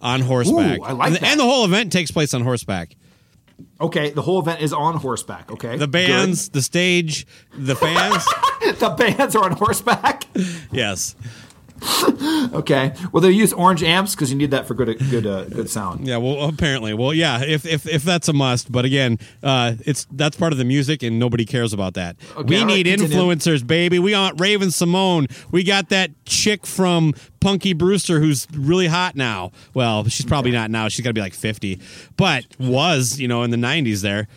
on horseback. I like and, that. and the whole event takes place on horseback. Okay, the whole event is on horseback. Okay, The bands, the stage, the fans. The bands are on horseback. yes. Okay, well they use orange amps because you need that for good good uh, good sound. Yeah, well, apparently, well, yeah, if if, if that's a must, but again, uh, it's that's part of the music, and nobody cares about that. we all right, need continue. influencers, baby. We want Raven-Symoné. We got that chick from Punky Brewster who's really hot now. Well, she's probably not now. She's got to be like fifty, but was you know in the nineties there.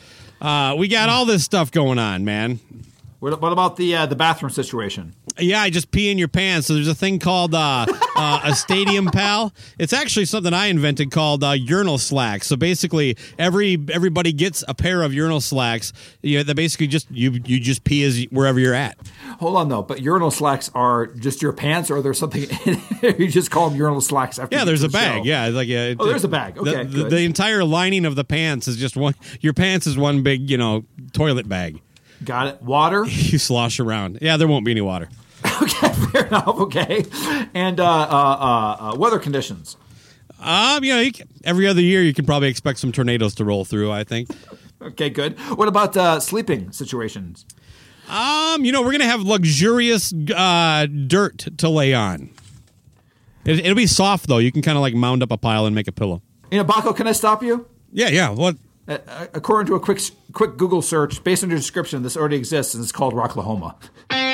Uh, we got all this stuff going on, man. What, what about the uh, the bathroom situation? Yeah, I just pee in your pants. So there's a thing called uh, uh, a stadium pal. It's actually something I invented called uh, urinal slacks. So basically, every everybody gets a pair of urinal slacks. You know, that basically just you you just pee as wherever you're at. Hold on though, but urinal slacks are just your pants, or there's something you just call them urinal slacks after. Yeah, there's a the bag. show? Yeah, it's like yeah. Oh, there's a bag. The- Okay, the, good. the entire lining of the pants is just one. Your pants is one big you know toilet bag. Got it. Water. You slosh around. Yeah, there won't be any water. okay, fair enough. Okay, and uh, uh, uh, uh, weather conditions. Um, you know, you can, every other year you can probably expect some tornadoes to roll through. I think. Okay, good. What about uh, sleeping situations? Um, you know, we're gonna have luxurious uh, dirt to lay on. It, it'll be soft though. You can kind of like mound up a pile and make a pillow. You know, Baco, can I stop you? Yeah, yeah. What? Uh, according to a quick quick Google search, based on your description, this already exists and it's called Rocklahoma.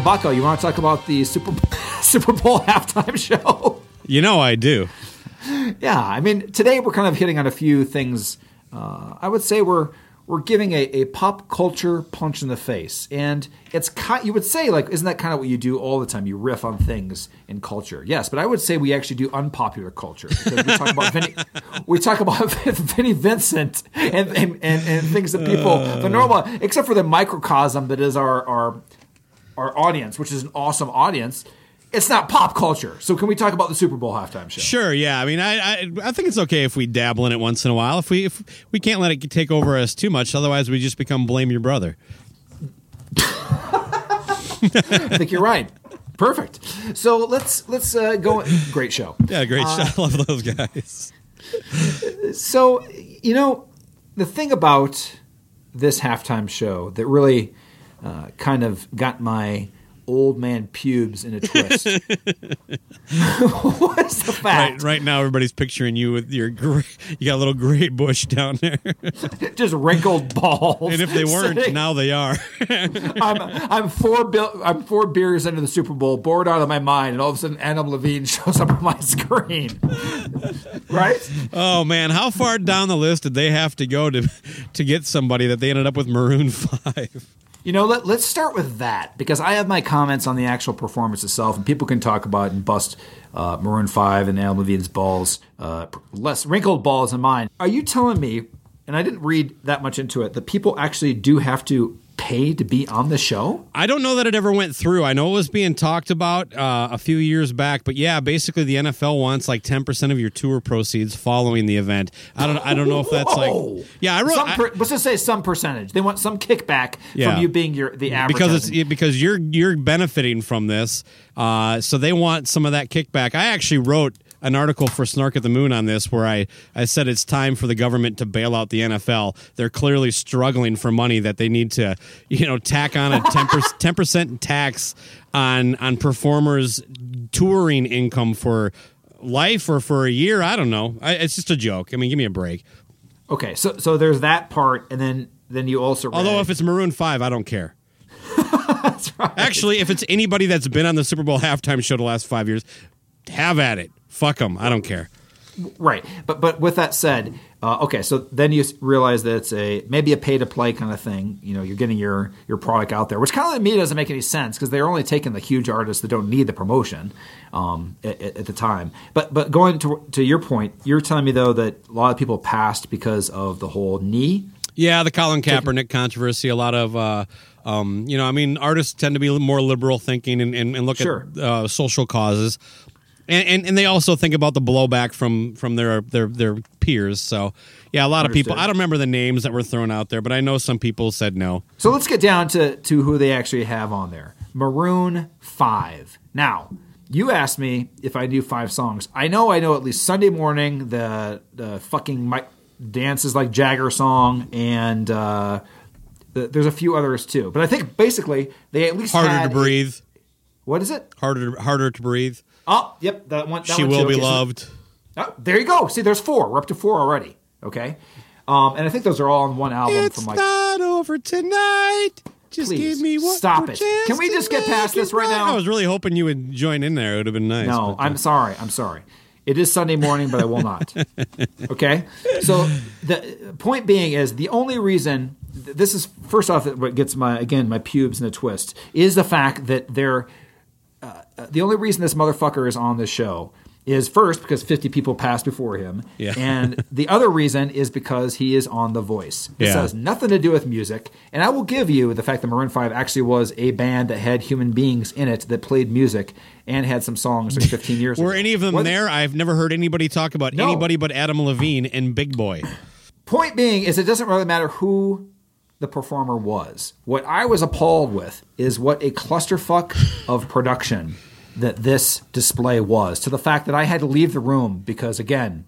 So, Bucko, you want to talk about the Super Super Bowl halftime show? You know I do. yeah, I mean, today we're kind of hitting on a few things. Uh, I would say we're we're giving a, a pop culture punch in the face, and it's kind. You would say like, isn't that kind of what you do all the time? You riff on things in culture, yes. But I would say we actually do unpopular culture because we talk about Vinny, we talk about Vinnie Vincent and and, and and things that people the normal, except for the microcosm that is our our our audience, which is an awesome audience. It's not pop culture. So can we talk about the Super Bowl halftime show? Sure, yeah. I mean, I, I I think it's okay if we dabble in it once in a while. If we if we can't let it take over us too much, otherwise we just become blame your brother. I think you're right. Perfect. So let's let's uh, go. Great show. Yeah, great show. I love those guys. So you know the thing about this halftime show that really uh, kind of got my old man pubes in a twist was the fact Right, right now everybody's picturing you with your gray, you got a little gray bush down there, just wrinkled balls. and if they weren't, sitting- now they are. I'm I'm four bil- I'm four beers into the Super Bowl, bored out of my mind, and all of a sudden Adam Levine shows up on my screen. right? Oh man, how far down the list did they have to go to to get somebody that they ended up with Maroon Five? You know, let, let's start with that because I have my comments on the actual performance itself, and people can talk about and bust uh, Maroon Five and Adam Levine's balls, uh, less wrinkled balls than mine. Are you telling me? And I didn't read that much into it. That people actually do have to pay to be on the show. I don't know that it ever went through. I know it was being talked about uh, a few years back, but yeah, basically the NFL wants like ten percent of your tour proceeds following the event. I don't. I don't know if that's like. Yeah, I wrote. Some I- per, let's just say some percentage. They want some kickback Yeah. from you being your the average. because it's because you're you're benefiting from this. Uh, so they want some of that kickback. I actually wrote an article for Snark at the Moon on this where I, I said it's time for the government to bail out the NFL. They're clearly struggling for money that they need to, you know, tack on a 10 percent tax on on performers touring income for life or for a year. I don't know. I, it's just a joke. I mean, give me a break. okay. So so there's that part, and then then you also Although if it's Maroon Five, I don't care. Actually, if it's anybody that's been on the Super Bowl halftime show the last five years, have at it. Fuck them. I don't care. Right, but but with that said, uh, okay, so then you realize that it's a maybe a pay to play kind of thing. You know, you're getting your your product out there, which kind of to me doesn't make any sense because they're only taking the huge artists that don't need the promotion um, at, at the time. But but going to to your point, you're telling me though that a lot of people passed because of the whole knee. Yeah, the Colin Kaepernick controversy. A lot of, uh, um, you know, I mean, artists tend to be more liberal thinking and, and, and look Sure. at uh, social causes, and, and and they also think about the blowback from from their their their peers. So, yeah, a lot of people. I don't remember the names that were thrown out there, but I know some people said no. So let's get down to, to who they actually have on there. Maroon 5. Now, you asked me if I knew five songs. I know I know at least Sunday Morning, the, the fucking Mike Dances Like Jagger song, and uh, th- there's a few others too. But I think basically they at least Harder to breathe. what is it? Harder harder to breathe. Oh, yep, that one. That she one will be loved. oh, there you go. See, there's four. We're up to four already. Okay, um, and I think those are all on one album It's from like not over tonight. Just Please, give me one stop it. Can we just get past this right now? I was really hoping you would join in there. It would have been nice. No, but, uh, I'm sorry. I'm sorry. It is Sunday morning, but I will not. okay? So the point being is the only reason this is first off what gets my again my pubes in a twist is the fact that they're the only reason this motherfucker is on this show is first because 50 people passed before him Yeah. and the other reason is because he is on the voice this Yeah. has nothing to do with music and i will give you the fact that maroon 5 actually was a band that had human beings in it that played music and had some songs like 15 years Were ago. any of them What- there? I've never heard anybody talk about No. anybody but Adam Levine and Big Boy. Point being is it doesn't really matter who the performer was. What I was appalled with is what a clusterfuck of production that this display was. To the fact that I had to leave the room because again,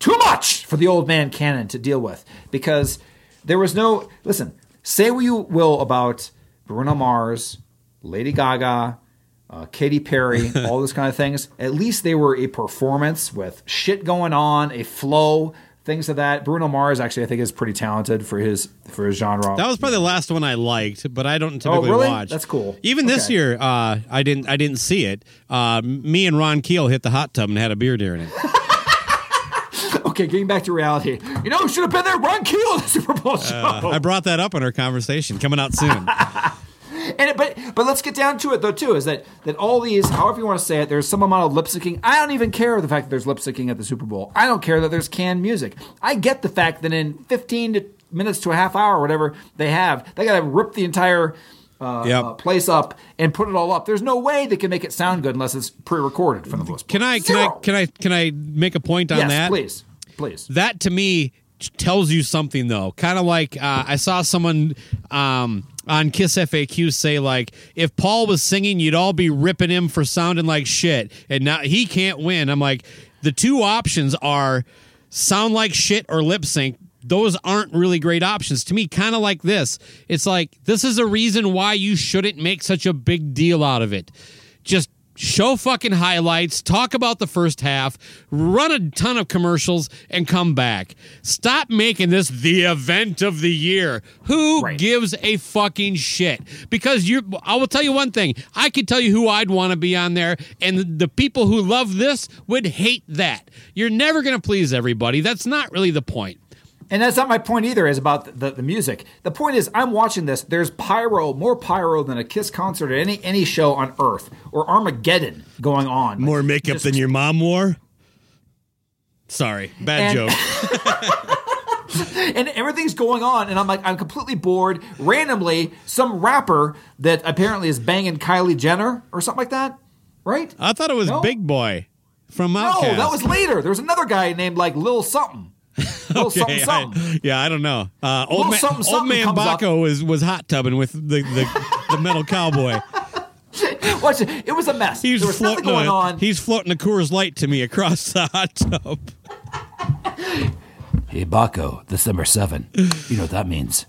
too much for the old man Cannon to deal with. Because there was no listen. Say what you will about Bruno Mars, Lady Gaga, uh, Katy Perry, all those kind of things. At least they were a performance with shit going on, a flow, things of that. Bruno Mars actually, I think, is pretty talented for his for his genre. That was probably the last one I liked, but I don't typically Oh, really? watch. That's cool. Even this year, uh, I didn't I didn't see it. Uh, me and Ron Keel hit the hot tub and had a beer during it. okay, getting back to reality. You know, who should have been there. Ron Keel at the Super Bowl show. Uh, I brought that up in our conversation coming out soon. And it, but but let's get down to it though too. Is that that all these, however you want to say it, there's some amount of lip syncing. I don't even care the fact that there's lip syncing at the Super Bowl. I don't care that there's canned music. I get the fact that in 15 to minutes to a half hour, or whatever they have, they got to rip the entire. Uh, Yep. uh, place up and put it all up. There's no way they can make it sound good unless it's pre-recorded for the most part. Can I can I can I can I make a point on yes, that? please, please. That to me tells you something though. Kind of like uh, I saw someone um, on Kiss FAQ say like, if Paul was singing, you'd all be ripping him for sounding like shit, and now he can't win. I'm like, the two options are sound like shit or lip sync. Those aren't really great options to me. Kind of like this. It's like this is a reason why you shouldn't make such a big deal out of it. Just show fucking highlights, talk about the first half, run a ton of commercials, and come back. Stop making this the event of the year. Who Right. gives a fucking shit? Because you, I will tell you one thing. I could tell you who I'd want to be on there, and the people who love this would hate that. You're never going to please everybody. That's not really the point. And that's not my point either, is about the, the, music. The point is, I'm watching this. There's pyro, more pyro than a Kiss concert or any any show on Earth, or Armageddon going on. More Like, makeup just- than your mom wore. Sorry, bad And- joke. and everything's going on, and I'm like, I'm completely bored. Randomly, some rapper that apparently is banging Kylie Jenner or something like that, right? I thought it was No? Big Boi from No, Outkast. that was later. There was another guy named like Lil something. Lil something Okay, something. I, yeah, I don't know. Uh, old man, something, old man. Baco was was hot tubbing with the the, the metal cowboy. Watch it. It was a mess. He's there was nothing floating going a, on. He's floating a Coors Light to me across the hot tub. Hey, Baco, December 7. You know what that means.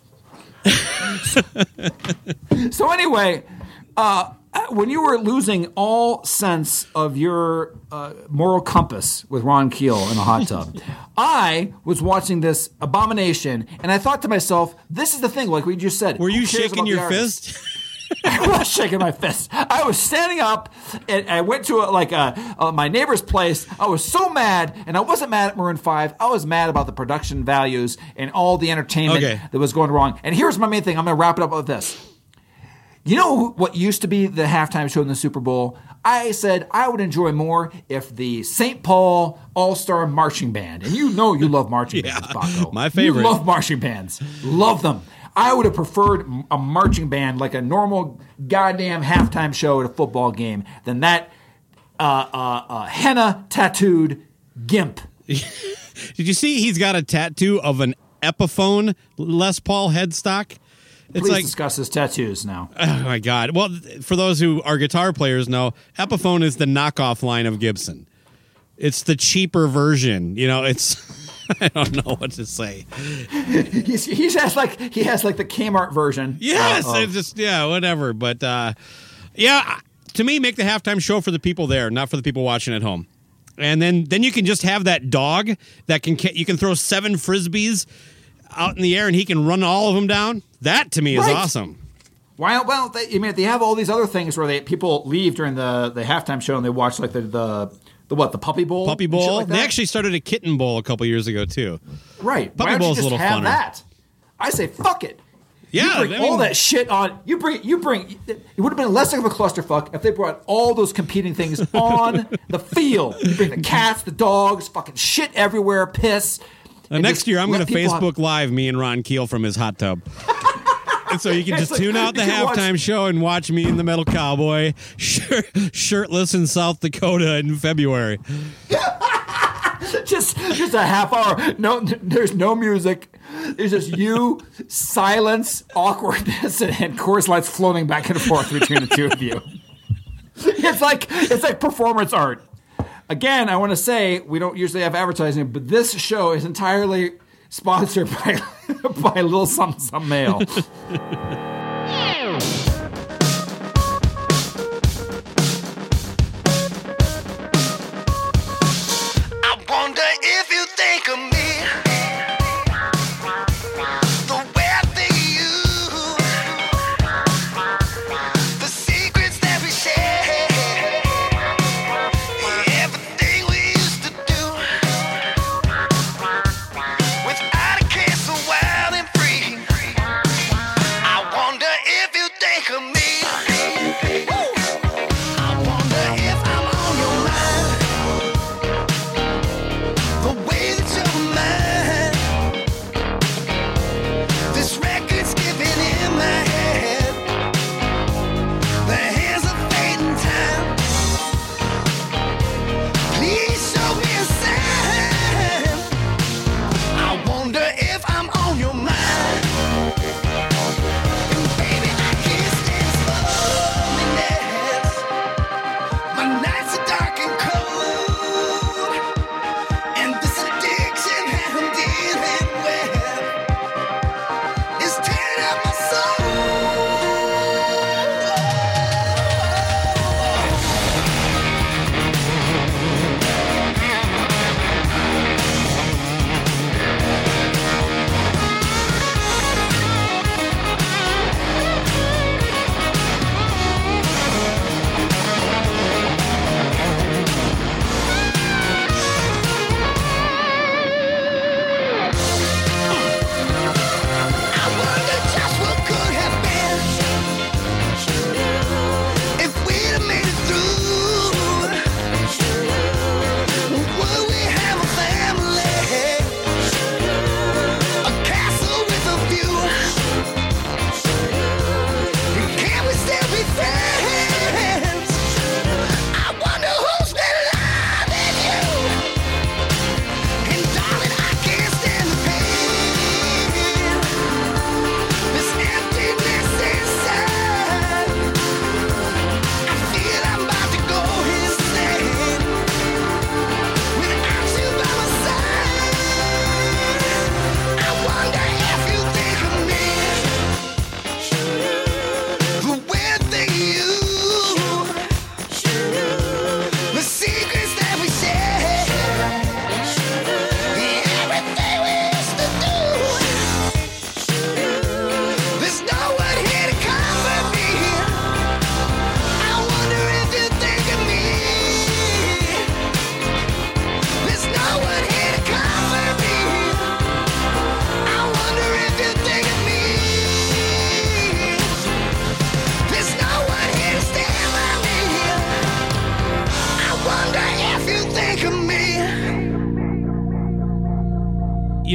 So anyway, uh, when you were losing all sense of your uh, moral compass with Ron Keel in a hot tub, I was watching this abomination, and I thought to myself, "This is the thing." Like we just said, Were you shaking your fist? I was shaking my fist. I was standing up, and I went to a, like a, uh, my neighbor's place. I was so mad, and I wasn't mad at Maroon Five. I was mad about the production values and all the entertainment Okay. that was going wrong. And here's my main thing. I'm going to wrap it up with this. You know what used to be the halftime show in the Super Bowl? I said I would enjoy more if the St. Paul All Star Marching Band, and you know you love marching bands, Baco. my favorite. You love marching bands. Love them. I would have preferred a marching band like a normal goddamn halftime show at a football game than that uh, uh, uh, henna tattooed gimp. Did you see he's got a tattoo of an Epiphone Les Paul headstock? Please like discuss his tattoos now. oh my god. Well, for those who are guitar players know, Epiphone is the knockoff line of Gibson. It's the cheaper version. You know, it's I don't know what to say. He's, he has like he has like the Kmart version. Yes, uh, just yeah, whatever. But uh, yeah, to me, make the halftime show for the people there, not for the people watching at home. And then then you can just have that dog that can you can throw seven frisbees out in the air and he can run all of them down. That to me is Right. awesome. Why? Well, they, I mean, they have all these other things where they people leave during the the halftime show and they watch like the the, the what the puppy bowl Puppy bowl. like they actually started a kitten bowl a couple years ago too. right. Puppy Why don't Bowl's a little have funner. that? I say fuck it. Yeah, you bring I mean- all that shit on. You bring you bring. It would have been less of a clusterfuck if they brought all those competing things on the field. You bring the cats, the dogs, fucking shit everywhere, piss. Uh, next year, I'm going to Facebook Live me and Ron Keel from his hot tub. and so you can just like- tune out the can watch- halftime show and watch me and the Metal Cowboy shir- shirtless in South Dakota in February. just just a half hour. No, there's no music. There's just you, silence, awkwardness, and, and Coors Lights floating back and forth between the two of you. It's like it's like performance art. Again, I want to say we don't usually have advertising, but this show is entirely sponsored by by Little Something Some Mail.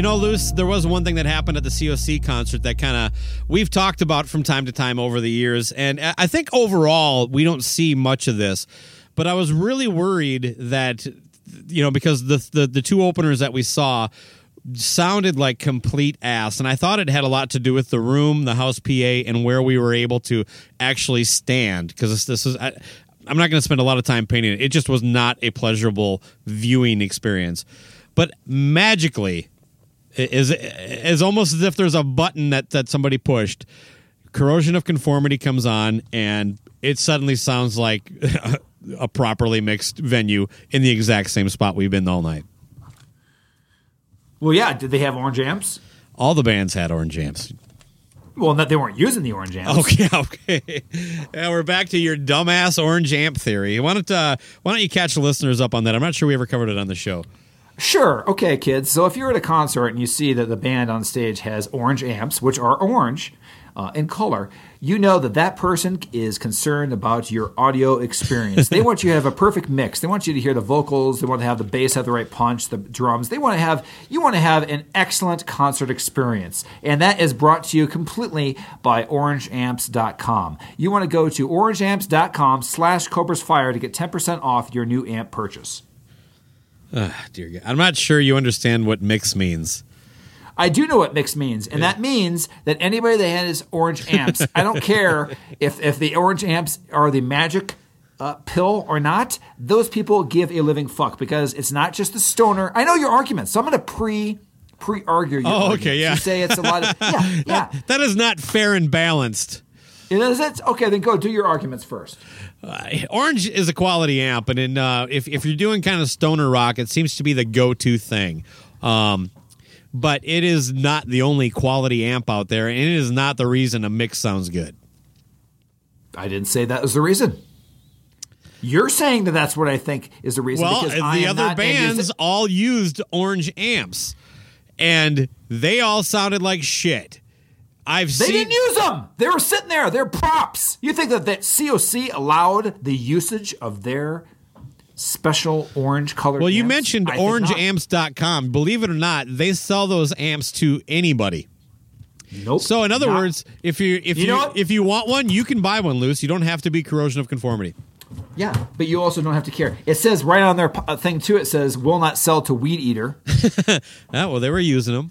You know, Loose, there was one thing that happened at the COC concert that kind of we've talked about from time to time over the years. And I think overall, we don't see much of this. But I was really worried that, you know, because the, the, the two openers that we saw sounded like complete ass. And I thought it had a lot to do with the room, the house PA, and where we were able to actually stand. Because this, is. I, I'm not going to spend a lot of time painting it. It just was not a pleasurable viewing experience. But magically, is is almost as if there's a button that that somebody pushed. Corrosion of conformity comes on, and it suddenly sounds like a properly mixed venue in the exact same spot we've been all night. Well, yeah. Did they have orange amps? All the bands had orange amps. Well, no, they weren't using the orange amps. Okay, okay. Yeah, we're back to your dumbass orange amp theory. Why don't uh, Why don't you catch the listeners up on that? I'm not sure we ever covered it on the show. Sure. Okay, kids. So if you're at a concert and you see that the band on stage has orange amps, which are orange uh, in color, you know that that person is concerned about your audio experience. they want you to have a perfect mix. They want you to hear the vocals. They want to have the bass have the right punch, the drums. They want to have you want to have an excellent concert experience, and that is brought to you completely by OrangeAmps.com. You want to go to OrangeAmps.com/slash Cobra's Fire to get 10% off your new amp purchase. Dear God. I'm not sure you understand what mix means. I do know what mix means, and that means that anybody that has orange amps, I don't care if if the orange amps are the magic uh, pill or not. Those people give a living fuck because it's not just the stoner. I know your arguments, so I'm going to pre pre argue. Oh, okay, yeah. You say it's a lot of yeah, yeah. That is not fair and balanced. It is. It's okay. Then go do your arguments first. Uh, Orange is a quality amp, and in, uh, if if you're doing kind of stoner rock, it seems to be the go-to thing. Um, but it is not the only quality amp out there, and it is not the reason a mix sounds good. I didn't say that was the reason. You're saying that that's what I think is the reason. Well, because I the am other bands all used orange amps, and they all sounded like shit. I've They seen. didn't use them. They were sitting there. They're props. You think that that COC allowed the usage of their special orange colored? well, you amps? mentioned I think not. orangeamps.com. Believe it or not, they sell those amps to anybody. Nope. So, in other Not- words, if you if You you, if you want one, you can buy one loose. You don't have to be corrosion of conformity. yeah, but you also don't have to care. It says right on their uh, thing too. It says will not sell to Weedeater. Ah, well, they were using them.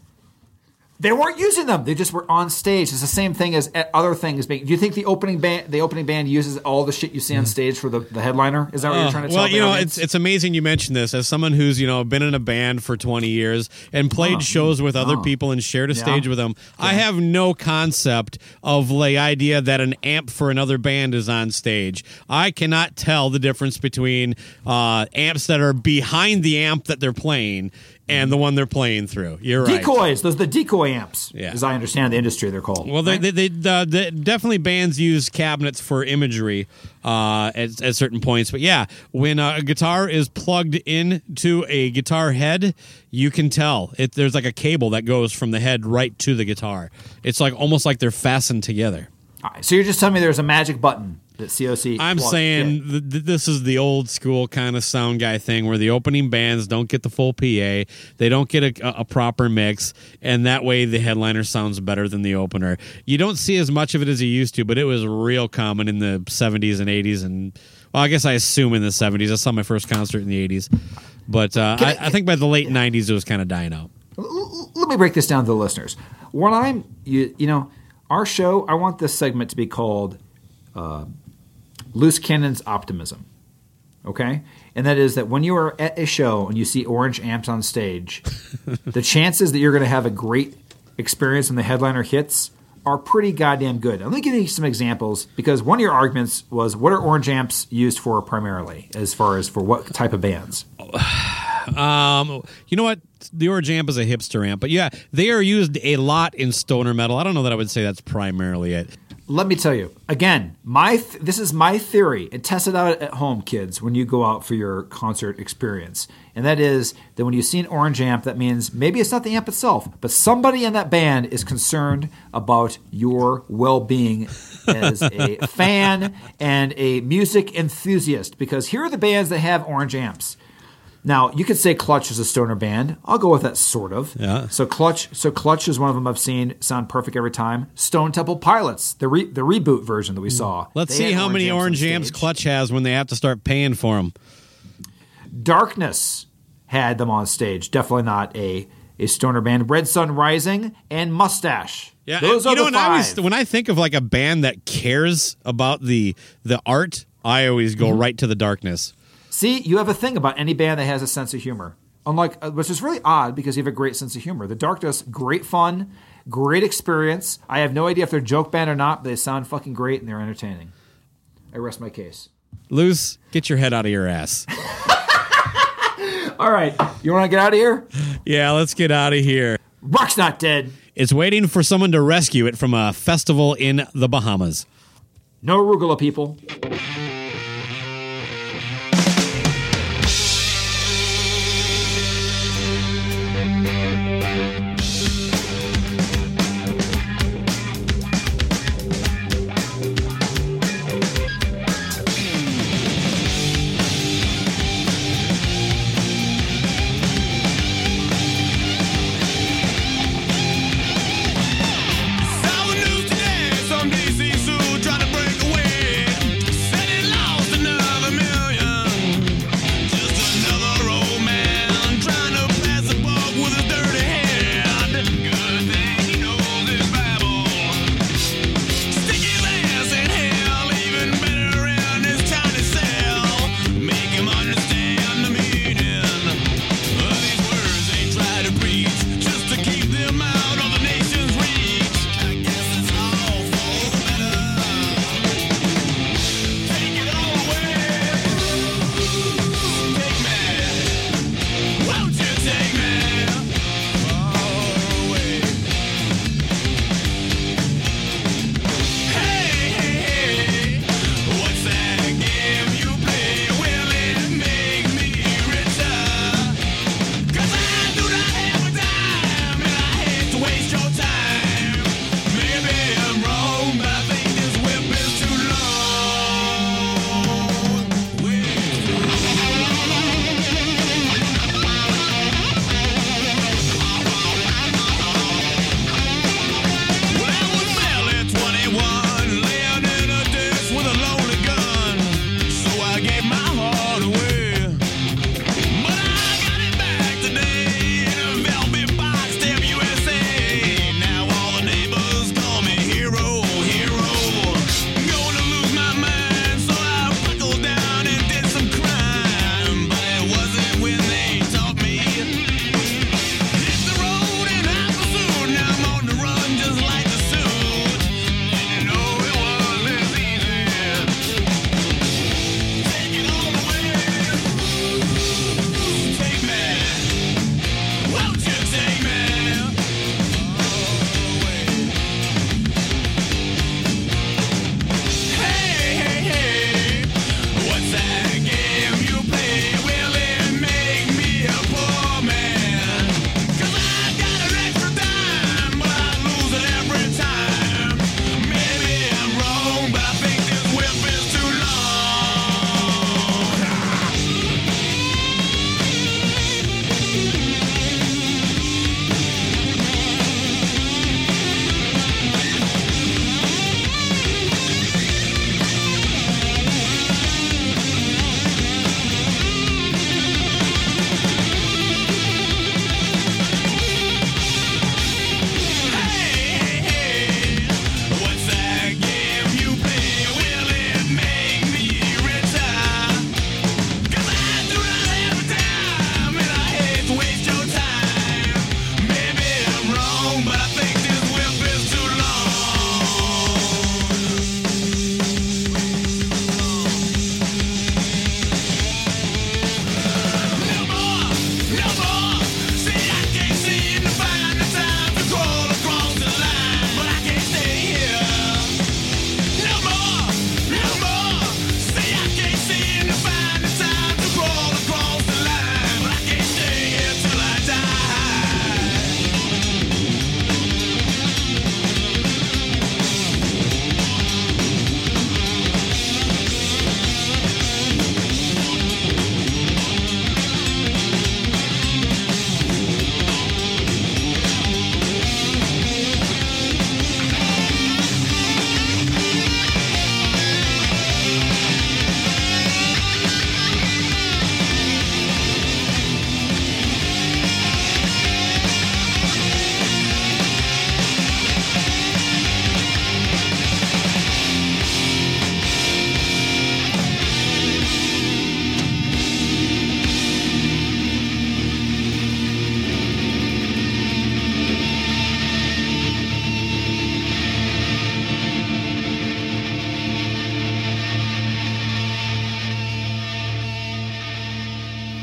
They weren't using them. They just were on stage. It's the same thing as other things. being- Do you think the opening band, the opening band, uses all the shit you see on stage for the, the headliner? Is that what you're Uh, trying to well, tell? you know, audience? it's it's amazing you mentioned this as someone who's you know been in a band for twenty years and played Oh. shows with other Oh. people and shared a Yeah. stage with them. I have no concept of the idea that an amp for another band is on stage. I cannot tell the difference between uh, amps that are behind the amp that they're playing and the one they're playing through. You're right. decoys. Those are the decoy amps. Yeah. As I understand the industry, they're called. Well, they, right? they, they, the, the, definitely bands use cabinets for imagery uh, at, at certain points. But yeah, when uh, a guitar is plugged into a guitar head, you can tell it. There's like a cable that goes from the head right to the guitar. It's like almost like they're fastened together. All right, so you're just telling me there's a magic button that COC. I'm saying in. th- th- this is the old school kind of sound guy thing where the opening bands don't get the full PA, they don't get a, a proper mix, and that way the headliner sounds better than the opener. You don't see as much of it as you used to, but it was real common in the 70s and 80s, and well, I guess I assume in the 70s. I saw my first concert in the 80s, but uh, I, I think by the late 90s it was kind of dying out. let me break this down to the listeners. When I'm, you, you know, our show, I want this segment to be called uh, Loose Cannon's Optimism. Okay? And that is that when you are at a show and you see orange amps on stage, the chances that you're going to have a great experience when the headliner hits are pretty goddamn good. Let me give you some examples because one of your arguments was what are orange amps used for primarily, as far as for what type of bands? Um, you know what? The Orange amp is a hipster amp, but yeah, they are used a lot in stoner metal. I don't know that I would say that's primarily it. Let me tell you again. My th- this is my theory, and test it out at home, kids. When you go out for your concert experience, and that is that when you see an orange amp, that means maybe it's not the amp itself, but somebody in that band is concerned about your well-being as a fan and a music enthusiast. Because here are the bands that have orange amps: Now you could say Clutch is a stoner band. I'll go with that sort of. Yeah. So Clutch, so Clutch is one of them I've seen sound perfect every time. Stone Temple Pilots, the re, the reboot version that we saw. Let's They see how many orange jams stage. Clutch has when they have to start paying for them. Darkness had them on stage. Definitely not a a stoner band. Red Sun Rising and Mustache. Yeah, those and, are you know, the when I five. when I think of like a band that cares about the the art, I always go Mm-hmm. right to the darkness. See, you have a thing about any band that has a sense of humor. Unlike, uh, which is really odd because you have a great sense of humor. The Dark Darkness, great fun, great experience. I have no idea if they're a joke band or not, but they sound fucking great and they're entertaining. I rest my case. Loose, get your head out of your ass. All right, you want to get out of here? yeah, let's get out of here. Rock's not dead. It's waiting for someone to rescue it from a festival in the Bahamas. No arugula, people.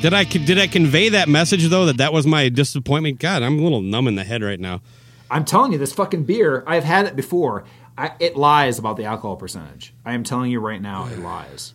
Did I did I convey that message though that that was my disappointment? God, I'm a little numb in the head right now. I'm telling you, this fucking beer, I've had it before. I, it lies about the alcohol percentage. I am telling you right now, it lies.